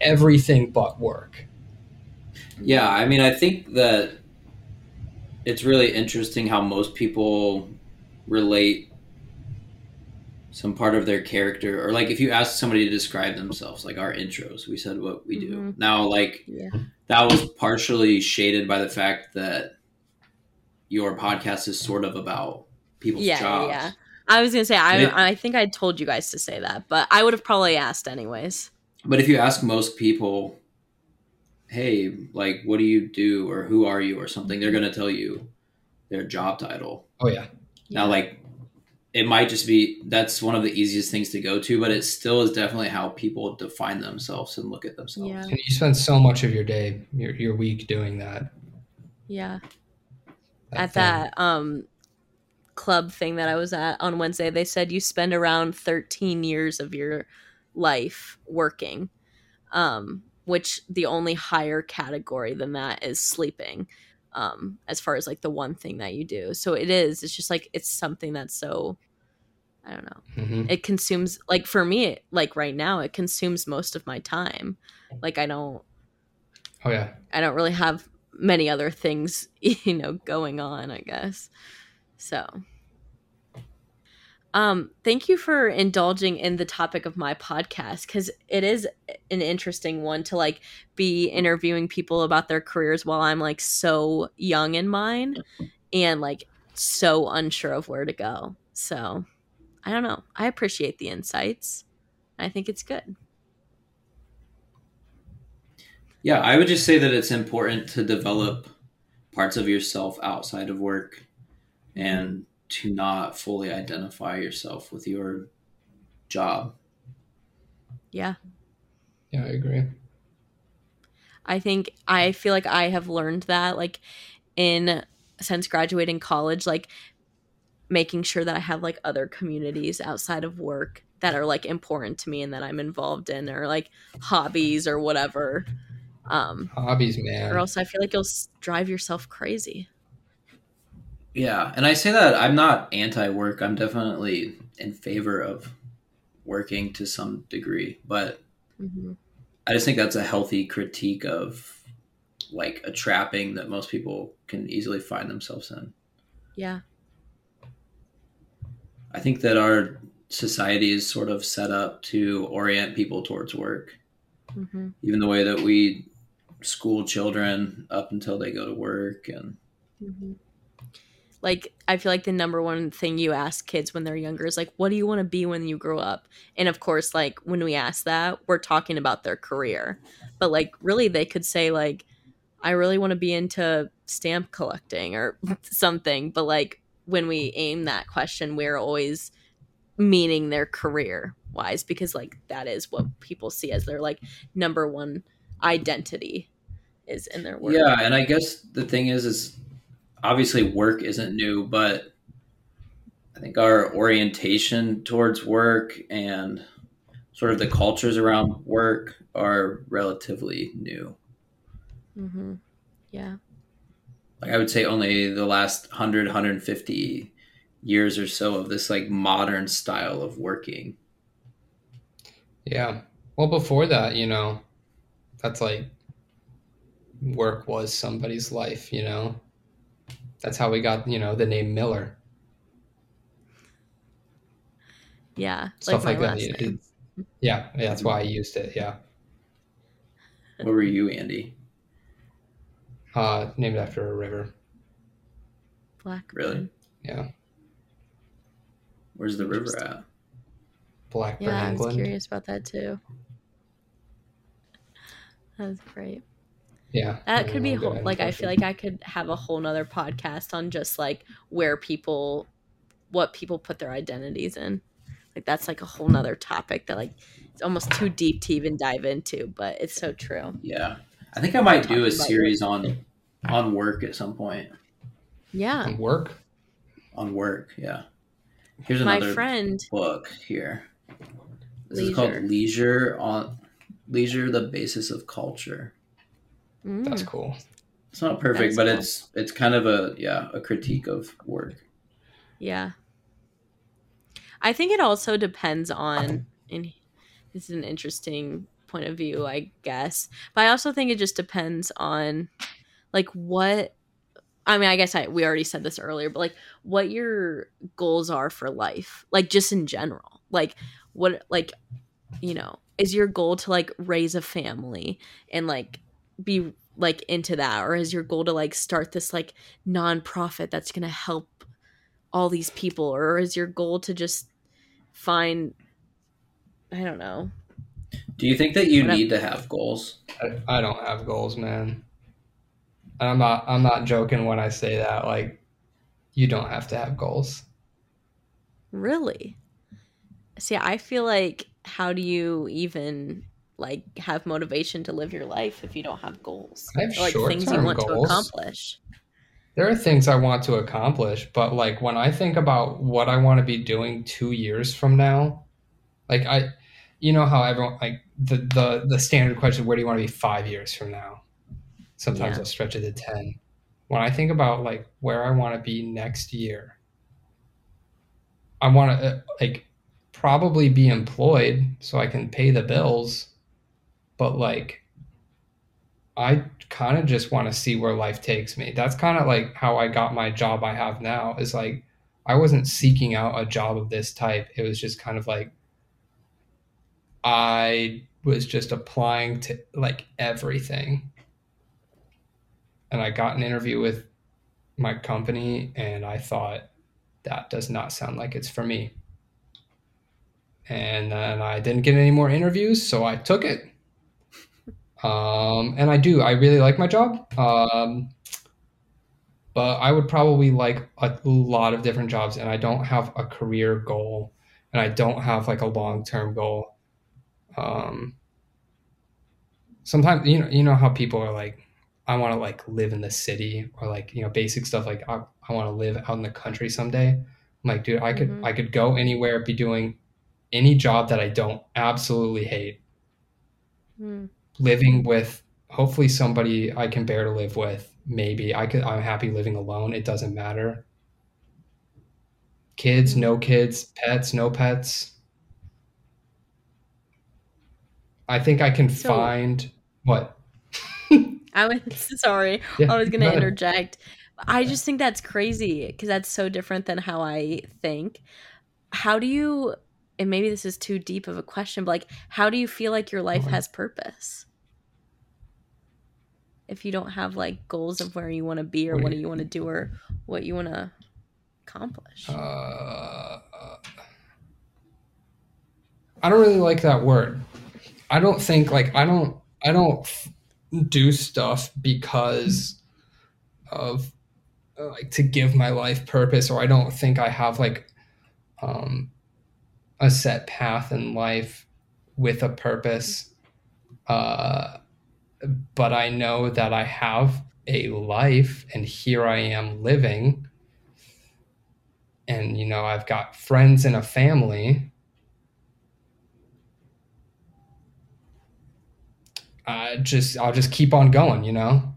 everything but work. Yeah, I mean, I think that it's really interesting how most people relate some part of their character, or like if you ask somebody to describe themselves, like our intros, we said what we do. Mhm. Now, like Yeah. that was partially shaded by the fact that your podcast is sort of about people's Yeah, jobs. yeah. I was gonna say I Maybe- I think I told you guys to say that, but I would have probably asked anyways. But if you ask most people, hey, like, what do you do, or who are you, or something, they're going to tell you their job title. Oh yeah, Now, like, it might just be that's one of the easiest things to go to, but it still is definitely how people define themselves and look at themselves. Yeah. and you spend so much of your day, your your week doing that. Yeah. That At thing. that um club thing that I was at on Wednesday, they said you spend around 13 years of your life working. Um which the only higher category than that is sleeping. um as far as like the one thing that you do so it is it's just like it's something that's so i don't know hmm it consumes like for me like right now it consumes most of my time like i don't Oh yeah. i don't really have many other things you know going on i guess. So um thank you for indulging in the topic of my podcast because it is an interesting one to like be interviewing people about their careers while i'm like so young in mine and like so unsure of where to go. So i don't know. I appreciate the insights. I think it's good Yeah, I would just say that it's important to develop parts of yourself outside of work and to not fully identify yourself with your job. yeah Yeah, I agree. I think I feel like I have learned that like in since graduating college like making sure that I have like other communities outside of work that are like important to me and that I'm involved in or like hobbies or whatever um Hobbies, man. or else I feel like you'll drive yourself crazy. Yeah, and I say that I'm not anti work. I'm definitely in favor of working to some degree, but hmm I just think that's a healthy critique of like a trapping that most people can easily find themselves in. Yeah. I think that our society is sort of set up to orient people towards work. hmm Even the way that we school children up until they go to work and hmm Like I feel like the number one thing you ask kids when they're younger is like, "What do you want to be when you grow up?" And of course, like when we ask that, we're talking about their career, but like really, they could say like, "I really want to be into stamp collecting or something." But like when we aim that question, we're always meaning their career wise because like that is what people see as their like number one identity is in their work. Yeah, and I guess the thing is, is obviously work isn't new, but I think our orientation towards work and sort of the cultures around work are relatively new. hmm Yeah. Like I would say only the last 100, 150 years or so of this like modern style of working. Yeah. Well, before that, you know, that's like work was somebody's life, you know. That's how we got, you know, the name Miller. Yeah. Stuff my like, that. last It- name. yeah, yeah, that's why I used it. Yeah. What were you, Andy? Uh, named after a river. Black. Really? Yeah. Where's the river at? Blackburn, Yeah, I was England. curious about that too. That was great. Yeah. That could be whole, like I feel like I could have a whole nother podcast on just like where people, what people put their identities in. Like that's like a whole nother topic that like it's almost too deep to even dive into, but it's so true. Yeah. I think I might do a about series on on work at some point. Yeah, And work. On work, yeah. Here's my another friend. book here. This is called Leisure. Leisure on Leisure the Basis of Culture. That's Mm, cool. It's not perfect, but cool. it's it's kind of a yeah, a critique of work. yeah, I think it also depends on, and this is an interesting point of view, I guess. But I also think it just depends on, like, what. I mean, I guess I we already said this earlier, but like, what your goals are for life, like, just in general, like, what, like, you know, is your goal to like raise a family and like be like into that, or is your goal to like start this like nonprofit that's gonna help all these people, or is your goal to just find, I don't know, Do you think that you Whatever. need to have goals? I, I don't have goals, man. And I'm not I'm not joking when I say that. Like, you don't have to have goals. Really? See, I feel like how do you even like have motivation to live your life if you don't have goals? I have Or, like things you want to accomplish. There are things I want to accomplish, but like when I think about what I want to be doing two years from now, like I, you know how everyone like the the the standard question, where do you want to be five years from now? Sometimes Yeah. I'll stretch it to ten. when I think about like where I want to be next year, I want to uh, like probably be employed so I can pay the bills, but like I kind of just want to see where life takes me. That's kind of like how I got my job I have now is like I wasn't seeking out a job of this type. It was just kind of like I was just applying to like everything. And I got an interview with my company and I thought that does not sound like it's for me. And then I didn't get any more interviews, so I took it. Um, and I do, I really like my job. Um, but I would probably like a lot of different jobs, and I don't have a career goal, and I don't have like a long term goal. Um, sometimes you know you know how people are like, I want to like live in the city or like you know basic stuff like I, I want to live out in the country someday. I'm like, dude, I could mm-hmm. I could go anywhere, be doing any job that I don't absolutely hate. Mm. Living with hopefully somebody I can bear to live with. Maybe I could I'm happy living alone. It doesn't matter. Kids, no kids, pets, no pets. I think I can so, find what. I was sorry. Yeah, I was going to interject. I just think that's crazy because that's so different than how I think. How do you and maybe this is too deep of a question, but like how do you feel like your life has purpose? If you don't have like goals of where you want to be or what do you want to do or what you want to accomplish? Uh, I don't really like that word. I don't think like I don't I don't do stuff because of like to give my life purpose or I don't think I have like um a set path in life with a purpose uh but I know that I have a life and here I am living and you know I've got friends and a family I just I'll just keep on going, you know.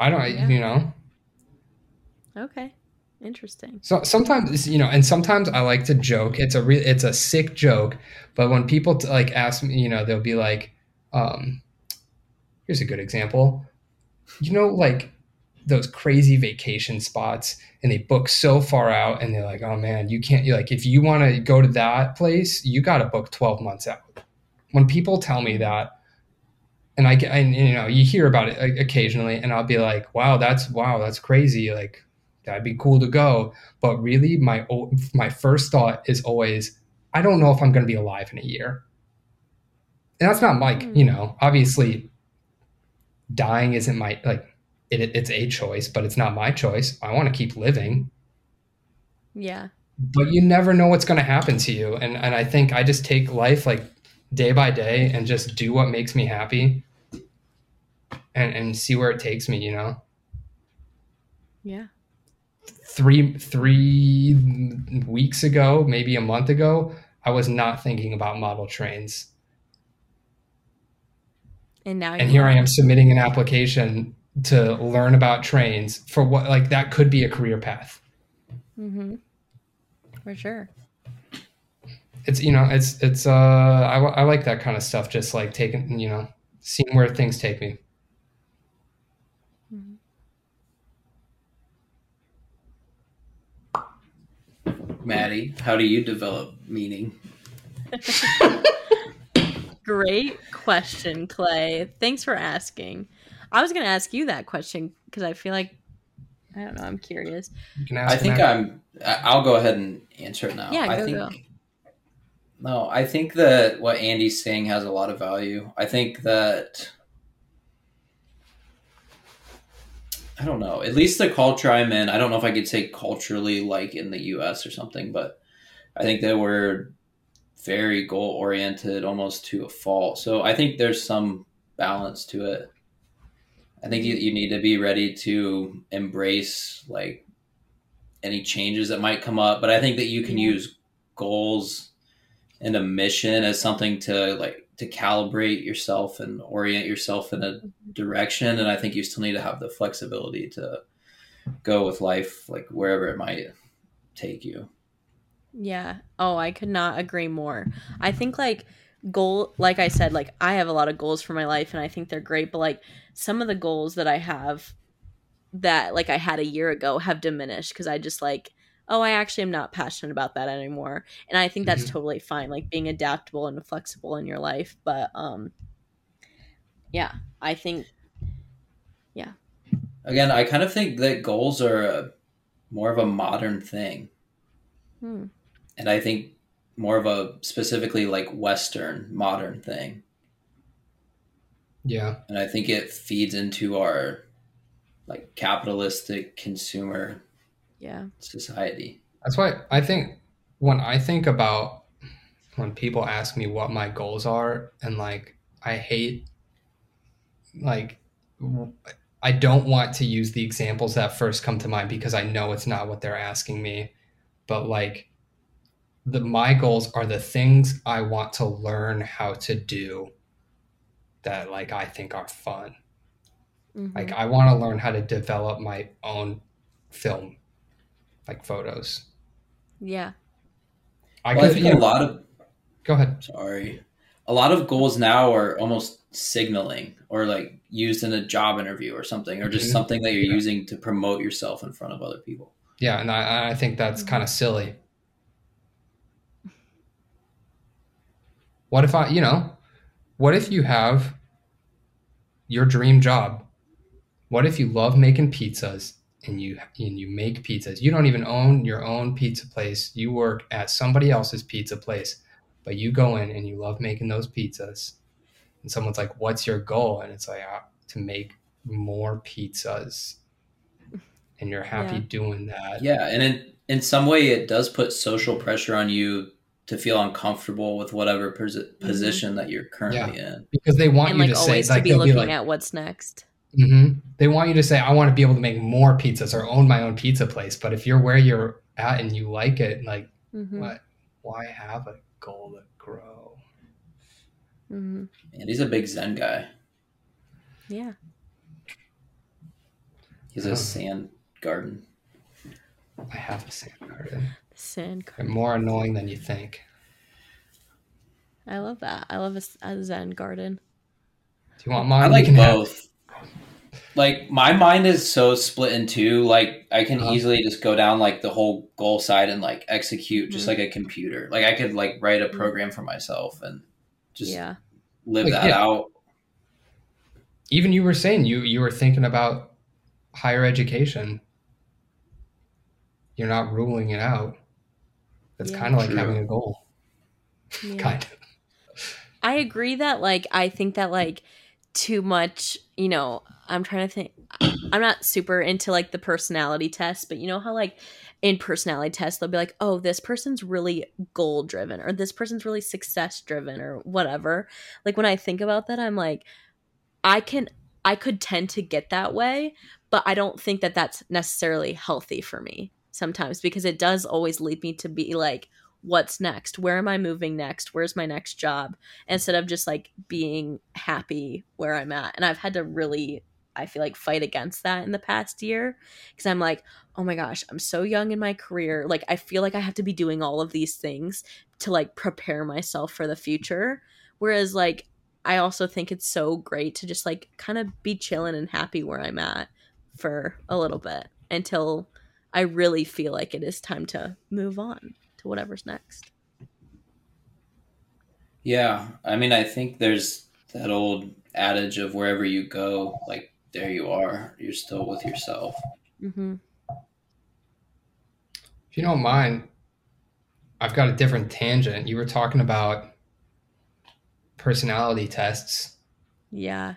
I don't, yeah. you know. Okay, interesting. So sometimes you know, and sometimes I like to joke. It's a real, it's a sick joke, but when people t- like ask me, you know, they'll be like, um, "Here's a good example." You know, like those crazy vacation spots and they book so far out and they're like oh man you can't you like if you want to go to that place you got to book 12 months out when people tell me that, and I, and you know, you hear about it occasionally, and I'll be like, wow, that's wow, that's crazy. Like that'd be cool to go. But really, my my first thought is always, I don't know if I'm going to be alive in a year. And that's not like mm. you know, obviously, dying isn't my like it, it's a choice, but it's not my choice. I want to keep living. Yeah. But you never know what's going to happen to you, and and I think I just take life like day by day and just do what makes me happy and and see where it takes me you know yeah three three weeks ago maybe a month ago i was not thinking about model trains. And now and here i am submitting an application to learn about trains for what like that could be a career path. Mm-hmm. For sure. It's you know it's it's uh I, I like that kind of stuff just like taking you know seeing where things take me maddie how do you develop meaning? Great question clay. Thanks for asking. I was going to ask you that question because i feel like i don't know i'm curious. I think i'm i'll go ahead and answer it now. Yeah, go, i think go. No, I think that what Andy's saying has a lot of value. I think that I don't know. At least the culture I'm in, I don't know if I could say culturally like in the US or something, but I think that we're very goal oriented almost to a fault. So I think there's some balance to it. I think you, you need to be ready to embrace like any changes that might come up, but I think that you can mm-hmm. use goals and a mission as something to like to calibrate yourself and orient yourself in a Mm-hmm. direction and i think you still need to have the flexibility to go with life like wherever it might take you Yeah. Oh, I could not agree more. I think like goal like I said, like I have a lot of goals for my life and I think they're great, but like some of the goals that I have that like I had a year ago have diminished because I just like oh, I actually am not passionate about that anymore. And I think that's Mhm. totally fine, like being adaptable and flexible in your life, but um yeah, I think yeah. again i kind of think that goals are a, more of a modern thing hmm, and i think more of a specifically like western modern thing Yeah. and i think it feeds into our like capitalistic consumer yeah. society That's why I think when I think about when people ask me what my goals are, and like I hate, like, i don't want to use the examples that first come to mind because I know it's not what they're asking me. But like, the my goals are the things I want to learn how to do that like I think are fun. mhm. Like I want to learn how to develop my own film, like photos. yeah. I well, I think you a lot of go ahead. sorry a lot of goals now are almost signaling or like used in a job interview or something or just Mhm. something that you're Yeah. using to promote yourself in front of other people Yeah, and I, I think that's Mhm. kind of silly. What if I, you know, what if you have your dream job? What if you love making pizzas and you and you make pizzas? You don't even own your own pizza place. You work at somebody else's pizza place, but you go in and you love making those pizzas. And someone's like, "What's your goal?" And it's like uh, to make more pizzas. And you're happy Yeah. doing that. yeah and in in some way it does put social pressure on you to feel uncomfortable with whatever pos- position that you're currently in because they want and you like to say always like to be looking be like, at what's next. Hmm they want you to say i want to be able to make more pizzas or own my own pizza place but if you're where you're at and you like it like Mhm. what why have a goal to grow Mhm. and he's a big zen guy Yeah. he's Oh. a sand garden i have a sand garden The sand they're garden. more annoying than you think I love that. I love a, s- a zen garden. do you want mine i like can have- both like my mind is so split in two like i can Uh-huh. easily just go down like the whole goal side and like execute just Mhm. like a computer like i could like write a program for myself and just yeah. live Like, that yeah. out even you were saying you you were thinking about higher education you're not ruling it out that's Yeah. kind of like True. having a goal yeah. kind of I agree that like I think that like too much, you know, I'm trying to think I'm not super into like the personality test, but you know how like in personality tests they'll be like, "Oh, this person's really goal driven or this person's really success driven or whatever." Like when I think about that, I'm like I can I could tend to get that way, but I don't think that that's necessarily healthy for me sometimes because it does always lead me to be like what's next? Where am I moving next? Where's my next job? Instead of just like being happy where I'm at. And I've had to really, I feel like, fight against that in the past year because I'm like, oh my gosh, I'm so young in my career. Like, I feel like I have to be doing all of these things to like prepare myself for the future. Whereas, like, I also think it's so great to just like kind of be chilling and happy where I'm at for a little bit until I really feel like it is time to move on to whatever's next. yeah i mean i think there's that old adage of wherever you go like there you are you're still with yourself Mm-hmm. If you don't mind, I've got a different tangent. You were talking about personality tests. Yeah.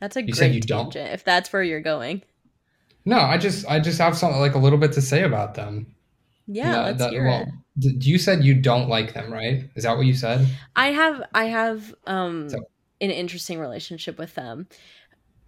That's a You great said you don't? if that's where you're going. No, I just I just have something like a little bit to say about them. Yeah, No, let's that- hear well, it. d- you said you don't like them, right? Is that what you said? I have I have um So- an interesting relationship with them.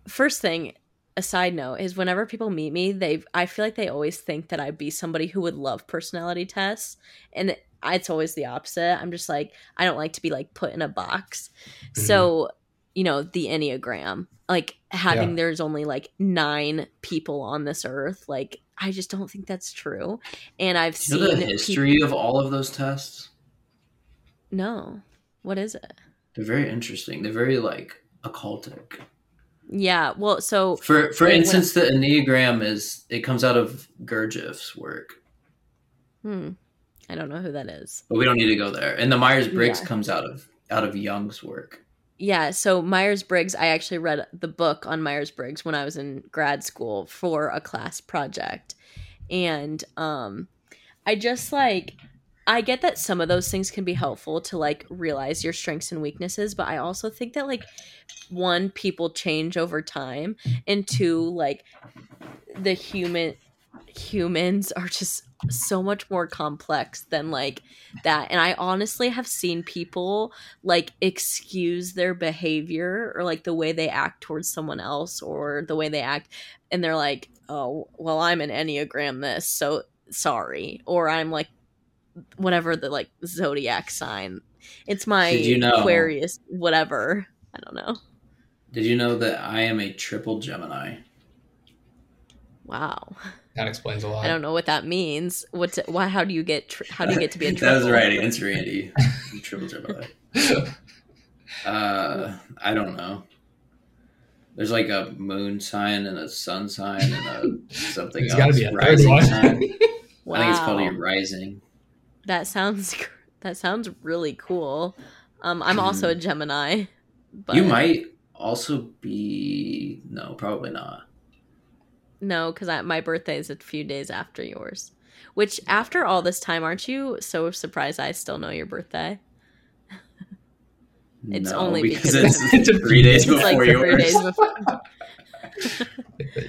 First thing, a side note is whenever people meet me, they I feel like they always think that I'd be somebody who would love personality tests, and it's always the opposite. I'm just like I don't like to be like put in a box. Mm-hmm. So, you know, the Enneagram, like having yeah. there's only like 9 people on this earth, like I just don't think that's true. And I've you seen the history people- of all of those tests. No. What is it? They're very interesting. They're very like occultic. Yeah. Well, so for for instance, the Enneagram is it comes out of Gurdjieff's work. Hmm. I don't know who that is. But we don't need to go there. And the Myers Briggs yeah. comes out of out of Jung's work. Yeah, so Myers Briggs, I actually read the book on Myers Briggs when I was in grad school for a class project. And um I just like I get that some of those things can be helpful to like realize your strengths and weaknesses, but I also think that like one people change over time and two like the human humans are just so much more complex than like that and i honestly have seen people like excuse their behavior or like the way they act towards someone else or the way they act and they're like oh well i'm an enneagram this so sorry or i'm like whatever the like zodiac sign. It's my you know, Aquarius, whatever. I don't know. Did you know that I am a triple Gemini? Wow. That explains a lot. I don't know what that means. What's it, why? How do you get? Tri- how do you get to be a triple? that was the right answer, Andy. triple Gemini. uh, I don't know. There's like a moon sign and a sun sign and a something There's else. Got to be a rising sign. wow. I think it's called a rising. That sounds that sounds really cool. Um, I'm also a hmm. Gemini. But you might also be no, probably not. No, because my birthday is a few days after yours. Which, after all this time, aren't you so surprised I still know your birthday? it's no, only because, because it's three days before like yours. Days before.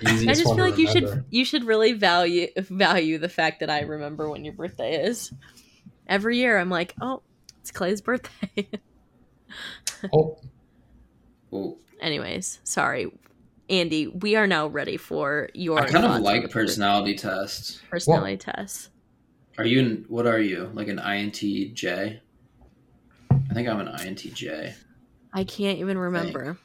I just feel like you should you should really value value the fact that I remember when your birthday is every year I'm like, oh, it's Clay's birthday. oh. oh. Anyways, sorry. Andy, we are now ready for your. I kind of like personality tests. Personality well, tests. Are you in, what are you? Like an INTJ? I think I'm an INTJ. I can't even remember.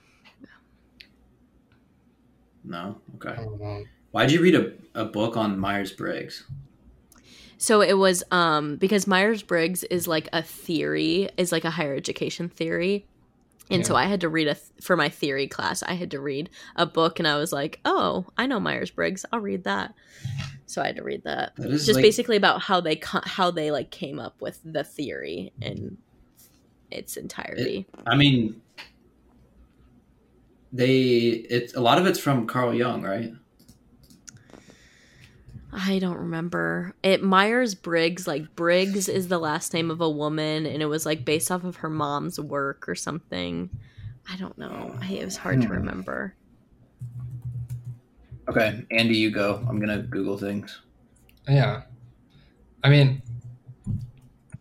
No? Okay. Why'd you read a, a book on Myers Briggs? So it was um because Myers Briggs is like a theory, is like a higher education theory. And yeah. so I had to read a th- for my theory class. I had to read a book, and I was like, "Oh, I know Myers Briggs. I'll read that." So I had to read that. that Just like, basically about how they co- how they like came up with the theory in its entirety. It, I mean, they it's a lot of it's from Carl Jung, right? I don't remember. It Myers Briggs, like Briggs is the last name of a woman, and it was like based off of her mom's work or something. I don't know. I, it was hard to hmm. remember. Okay, Andy, you go. I'm gonna Google things. Yeah, I mean,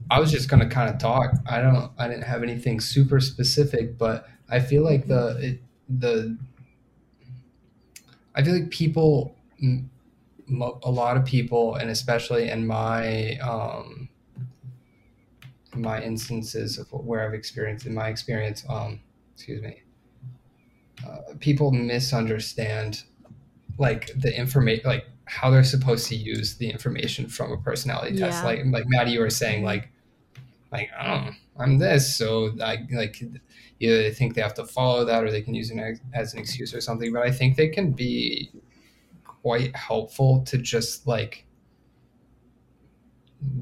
I was just gonna kind of talk. I don't. I didn't have anything super specific, but I feel like the it, the. I feel like people a lot of people, and especially in my um, in my instances of where I've experienced, in my experience, um, excuse me, uh, people misunderstand like the information, like how they're supposed to use the information from a personality yeah. test. Like like Maddie, you were saying, like like oh, I'm this, so I like either they think they have to follow that or they can use it as an excuse or something. But I think they can be quite helpful to just like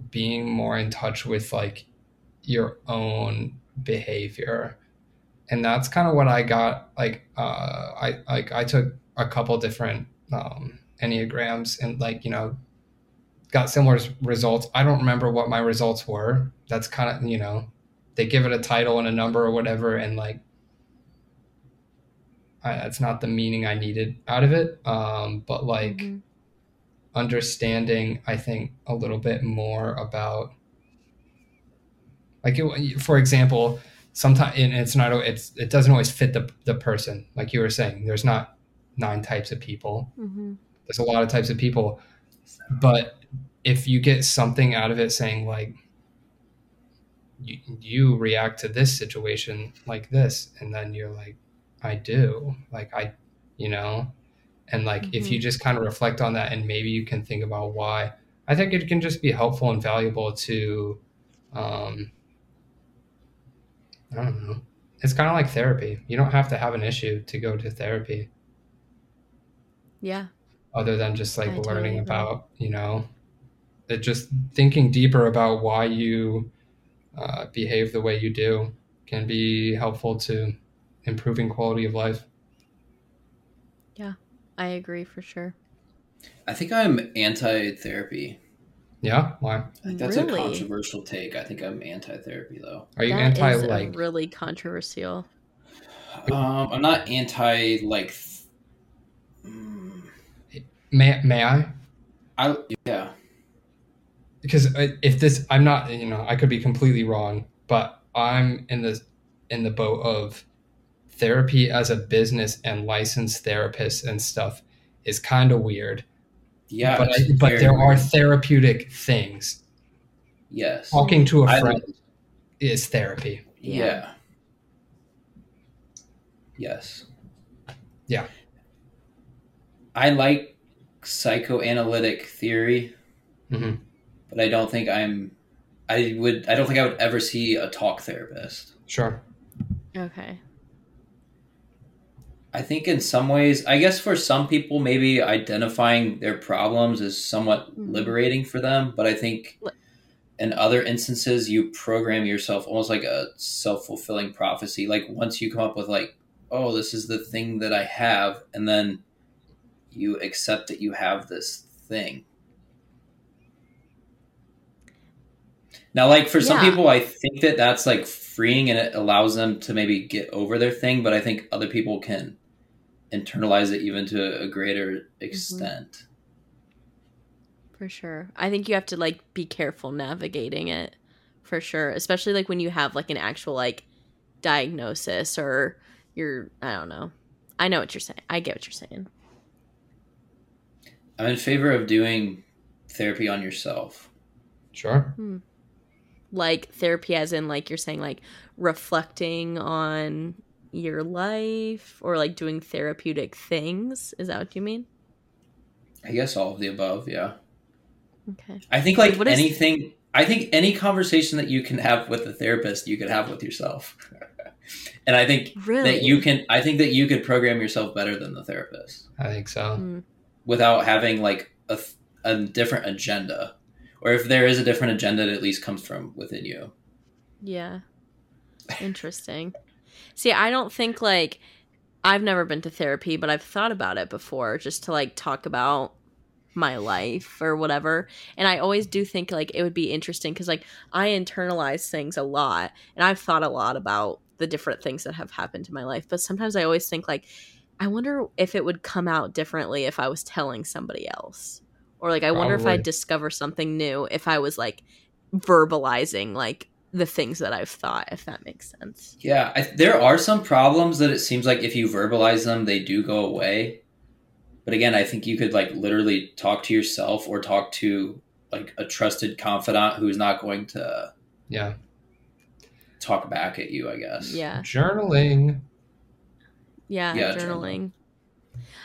being more in touch with like your own behavior. And that's kind of what i got like uh i like i took a couple different um enneagrams and like you know got similar results. I don't remember what my results were. That's kind of you know they give it a title and a number or whatever and like I, that's not the meaning I needed out of it. Um, but like mm-hmm. understanding, I think a little bit more about, like, it, for example, sometimes it's not, it's, it doesn't always fit the, the person. Like you were saying, there's not nine types of people. Mm-hmm. There's a lot of types of people, but if you get something out of it saying like you, you react to this situation like this and then you're like i do like i you know? And like if you just kind of reflect on that and maybe you can think about why i think it can just be helpful and valuable to um i don't know. It's kind of like therapy. You don't have to have an issue to go to therapy. Yeah. other than just like I learning about you know? It just thinking deeper about why you uh, behave the way you do can be helpful to improving quality of life Yeah, I agree for sure. I think I'm anti-therapy. yeah why I think that's Really? a controversial take. I think I'm anti-therapy though. are you That anti is a like really controversial. Um, I'm not anti like. th- mm, may, may i I yeah. because if this i'm not you know i could be completely wrong but i'm in the in the boat of therapy as a business and licensed therapists and stuff is kind of weird Yeah, but I, but very there are therapeutic things yes. talking to a I- friend is therapy Yeah. Yeah. Yes. Yeah. I like psychoanalytic theory, hmm but I don't think I'm. I would. I don't think I would ever see a talk therapist. sure Okay. I think in some ways, I guess for some people, maybe identifying their problems is somewhat Mhm. liberating for them. But I think in other instances, you program yourself almost like a self fulfilling prophecy. Like once you come up with, like, oh, this is the thing that I have, and then you accept that you have this thing. Now, like for some Yeah. people, I think that that's like freeing and it allows them to maybe get over their thing. But I think other people can internalize it even to a greater mm-hmm. extent. For sure. I think you have to like be careful navigating it for sure, especially like when you have like an actual like diagnosis or you're I don't know. I know what you're saying. I get what you're saying. I'm in favor of doing therapy on yourself. sure hmm. Like therapy as in like you're saying like reflecting on your life or like doing therapeutic things. Is that what you mean? I guess all of the above, yeah. Okay. I think like What is- anything I think any conversation that you can have with a therapist, you could have with yourself. and I think Really? that you can I think that you could program yourself better than the therapist i think so Mm, without having like a, th- a different agenda. Or if there is a different agenda, it at least comes from within you. Yeah. Interesting. See, I don't think like I've never been to therapy, but I've thought about it before just to like talk about my life or whatever. And I always do think like it would be interesting cuz like I internalize things a lot and I've thought a lot about the different things that have happened in my life, but sometimes I always think like I wonder if it would come out differently if I was telling somebody else. Or like I wonder if I'd discover something new if I was like verbalizing like the things that I've thought, if that makes sense. Yeah, I, there are some problems that it seems like if you verbalize them, they do go away. But again, I think you could like literally talk to yourself or talk to like a trusted confidant who's not going to yeah talk back at you. I guess. Yeah. journaling Yeah, Yeah, journaling.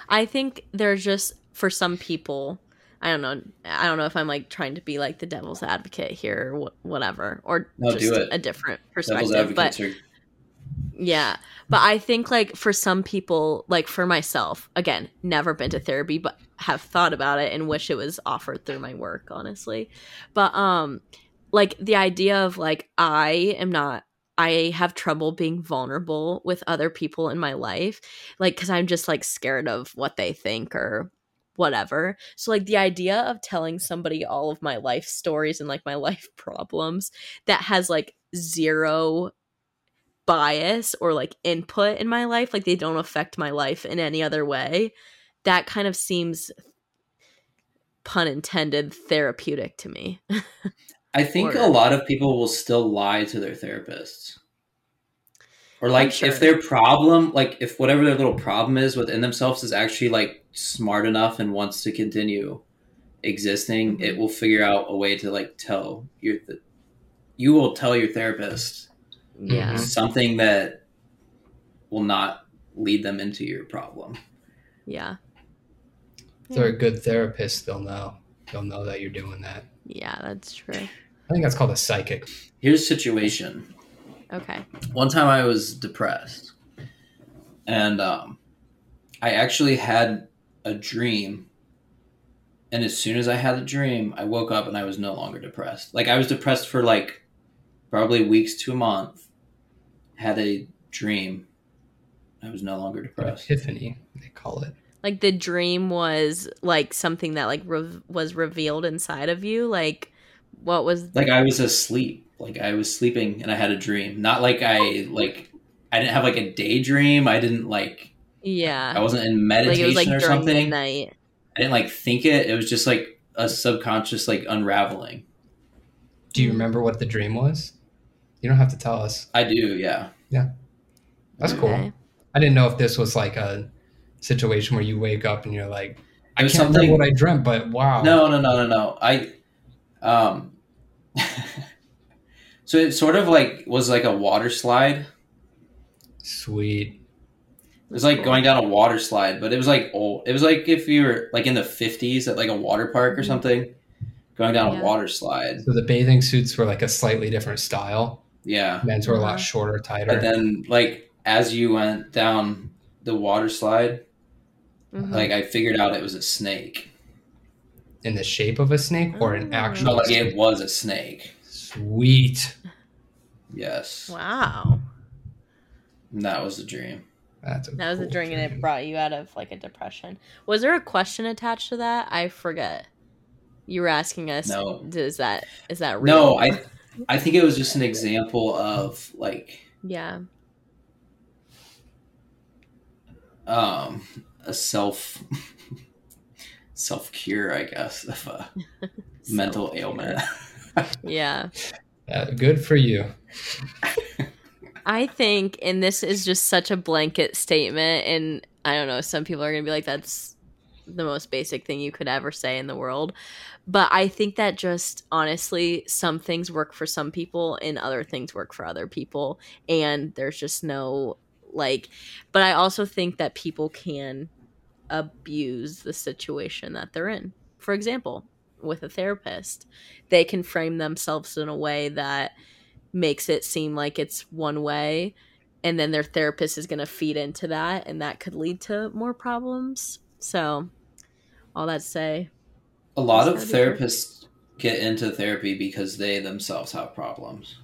I think there's just for some people, I don't know. I don't know if I'm like trying to be like the devil's advocate here or wh- whatever, or No, just do it. a different perspective. But are Yeah. But I think like for some people, like for myself, again, never been to therapy, but have thought about it and wish it was offered through my work, honestly. But um like the idea of like I am not I have trouble being vulnerable with other people in my life, like cuz I'm just like scared of what they think or whatever. So like the idea of telling somebody all of my life stories and like my life problems that has like zero bias or like input in my life like they don't affect my life in any other way that kind of seems pun intended therapeutic to me I think Or- a lot of people will still lie to their therapists. Or like sure. if their problem, like if whatever their little problem is within themselves is actually like smart enough and wants to continue existing, Mhm. it will figure out a way to like tell your th- you will tell your therapist Yeah. Mhm. something that will not lead them into your problem. Yeah. If they're a good therapist, they'll know. They'll know that you're doing that. Yeah, that's true. I think that's called a psychic. Here's a situation. Okay. one time I was depressed, and um, I actually had a dream. And as soon as I had the dream, I woke up and I was no longer depressed. Like I was depressed for like probably weeks to a month. Had a dream. I was no longer depressed. epiphany, they call it. Like the dream was like something that like re- was revealed inside of you. Like what was Like I was asleep. Like I was sleeping and I had a dream. Not like I like I didn't have like a daydream. I didn't like yeah. I wasn't in like meditation it was like or something. the night. I didn't like think it. It was just like a subconscious like unraveling. Do you remember what the dream was? You don't have to tell us. I do, yeah. Yeah. That's cool. I didn't know if this was like a situation where you wake up and you're like, I It was can't remember something- what I dreamt, but wow. No, no, no, no, no. I um So it sort of like was like a water slide. Sweet. It was like going down a water slide, but it was like old. It was like if you were like in the 50s at like a water park or Mhm. something, going down Yeah. a water slide. So the bathing suits were like a slightly different style. Yeah. Men's were a Uh-huh. lot shorter, tighter. But then like as you went down the water slide, Mhm. like I figured out it was a snake. in the shape of a snake or an Oh. actual No, like snake? it was a snake. Sweet. Yes. wow. And that was the dream. That's a That was a drink, dream and it brought you out of like a depression. Was there a question attached to that? I forget. You were asking us. No. Is that is that real? No, I I think it was just an example of like Yeah. um a self self cure, I guess, of a mental ailment. Yeah. Uh, good for you. I think, and this is just such a blanket statement, and I don't know, some people are going to be like, that's the most basic thing you could ever say in the world. But I think that just honestly, some things work for some people and other things work for other people. And there's just no, like, but I also think that people can abuse the situation that they're in. For example, with a therapist, they can frame themselves in a way that makes it seem like it's one way and then their therapist is going to feed into that and that could lead to more problems so all that to say a lot of That's gotta be true. therapists get into therapy because they themselves have problems.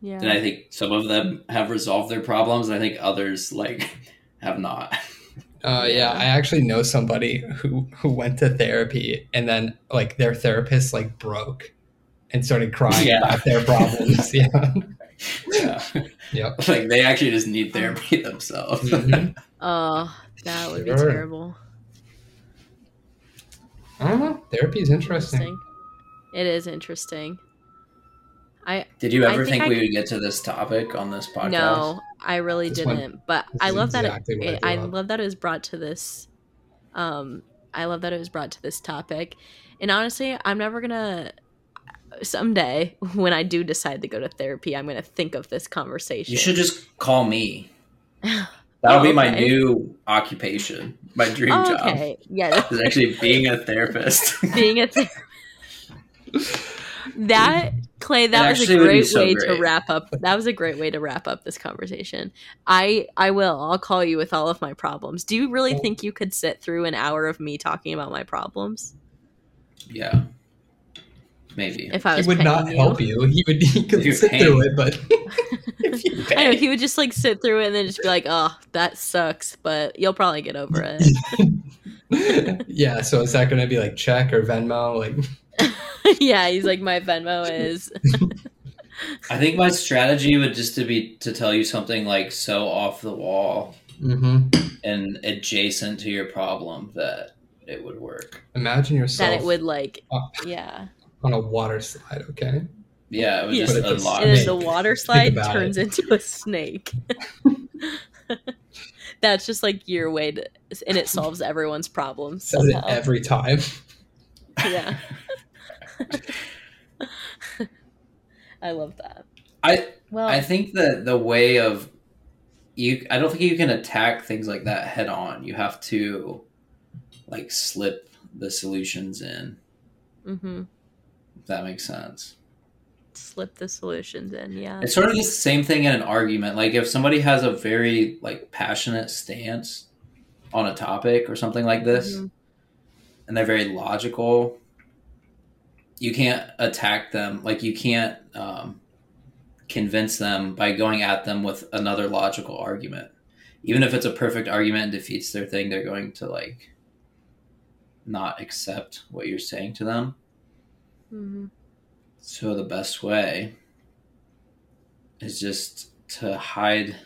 yeah And I think some of them have resolved their problems, and I think others like have not. Uh, yeah, Yeah. I actually know somebody who who went to therapy and then like their therapist like broke and started crying Yeah. about their problems. yeah. Yeah. Yep. like they actually just need therapy themselves. Mhm. oh that would be terrible I don't know. Therapy is interesting. interesting it is interesting i Did you I ever think think, I we could- would get to this topic on this podcast? no i really This didn't but i love exactly that it, I, grew love that it was brought to this um i love that it was brought to this topic and honestly i'm never gonna someday when i do decide to go to therapy i'm gonna think of this conversation. You should just call me. That'll Oh, be my okay. new occupation, my dream Oh, job. okay. Yeah Is actually being a therapist. being a therapist that clay that was a actually would be great so way to wrap up that was a great way to wrap up this conversation. I i will. I'll call you with all of my problems. Do you really think you could sit through an hour of me talking about my problems? Yeah, maybe. if i was, He would not paying help you. He would he could you're sit paying. through it, but I know he would just like sit through it and then just be like, "Oh, that sucks," but you'll probably get over it. yeah. So is that going to be like check or Venmo? Like, yeah, he's like, "My Venmo is." I think my strategy would just to be to tell you something like so off the wall hmm and adjacent to your problem that it would work. imagine yourself that it would like, Oh. yeah, on a water slide. Okay. Yeah, it would Yeah. just it's a unlock. and then the water slide about turns into a snake. That's just like your way to, and it solves everyone's problems. Says it every time. yeah. I love that. I Well, I think that the way of you, I don't think you can attack things like that head on. You have to like slip the solutions in. hmm If that makes sense. slip the solutions in. Yeah. It's sort of the same thing in an argument. Like if somebody has a very like passionate stance on a topic or something like this, Mhm. and they're very logical, you can't attack them. Like you can't um, convince them by going at them with another logical argument. Even if it's a perfect argument and defeats their thing, they're going to like not accept what you're saying to them. Mhm. So the best way is just to hide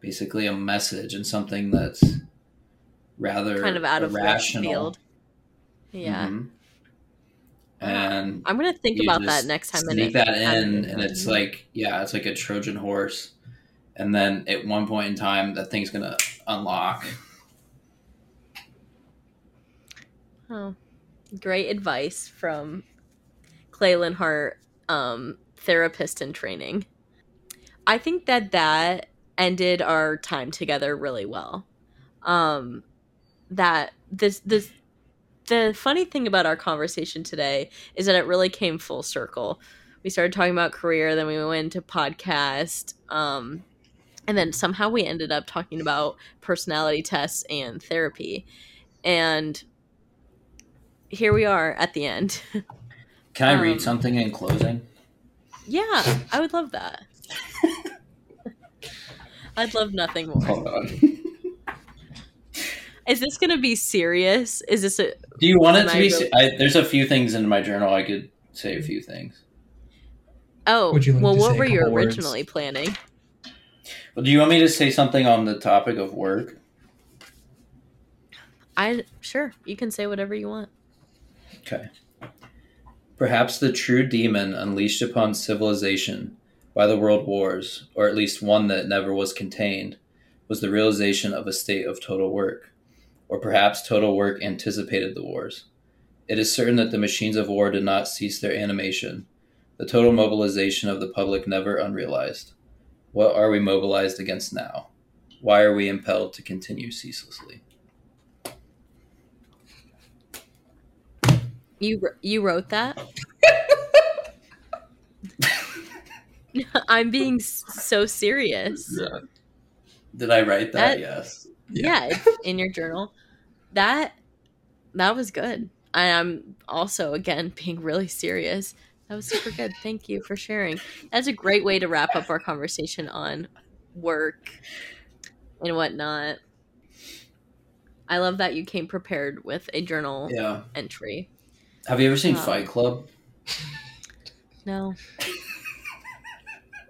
basically a message and something that's rather Kind of out of left irrational. field. Yeah. Mhm. And I'm gonna think about that next time. Sneak that in, and it's like yeah, it's like a Trojan horse. And then at one point in time, that thing's gonna unlock. Oh, great advice from Claylan Hart, um, therapist in training. I think that that ended our time together really well. Um, that this this the funny thing about our conversation today is that it really came full circle. We started talking about career, then we went into podcast, um, and then somehow we ended up talking about personality tests and therapy. And here we are at the end. Can I Um, read something in closing? yeah, I would love that. I'd love nothing more. Hold on. Is this going to be serious? Is this a Do you want it to I be? really- I, there's a few things in my journal. I could say a few things. Oh, Would you like well to what say were you couple words? originally planning? Well, do you want me to say something on the topic of work? I sure, you can say whatever you want. Okay. Perhaps the true demon unleashed upon civilization by the world wars, or at least one that never was contained, was the realization of a state of total work. Or perhaps total work anticipated the wars. It is certain that the machines of war did not cease their animation, the total mobilization of the public never unrealized. What are we mobilized against now? Why are we impelled to continue ceaselessly? You you wrote that? I'm being so serious. Did I write that? That- yes. Yeah, it's in your journal. That that was good. I am also again being really serious. That was super good. Thank you for sharing. That's a great way to wrap up our conversation on work and whatnot. I love that you came prepared with a journal Yeah. entry. Have you ever seen Um, Fight Club? No.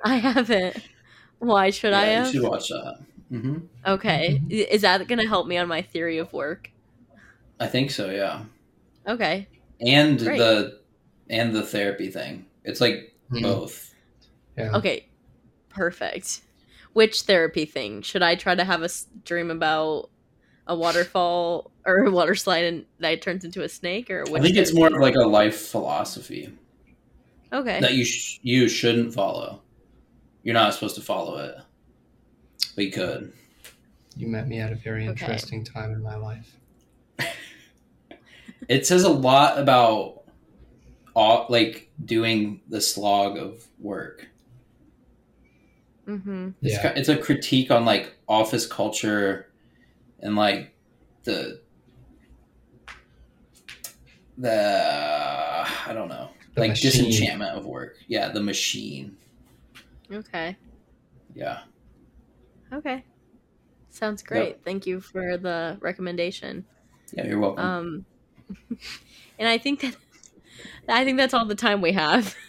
I haven't. Why should I Yeah, have? You should watch that. hmm Okay. I- Is that going to help me on my theory of work? I think so. Yeah, Okay. and Great. the and the therapy thing. It's like Mm. both. Yeah. Okay. Perfect. Which therapy thing? Should I try to have a dream about a waterfall or a water slide and that turns into a snake or I think it's more of like a life philosophy Okay. that you sh- you shouldn't follow. You're not supposed to follow it, but you could. You met me at a very Okay. interesting time in my life. It says a lot about all, like doing the slog of work. Mm-hmm. It's, Yeah. it's a critique on like office culture and like the the I don't know The like machine. disenchantment of work. Yeah, the machine. Okay. Yeah, Okay. Sounds great. Thank you for the recommendation. yeah. You're welcome. Um and I think that I think that's all the time we have.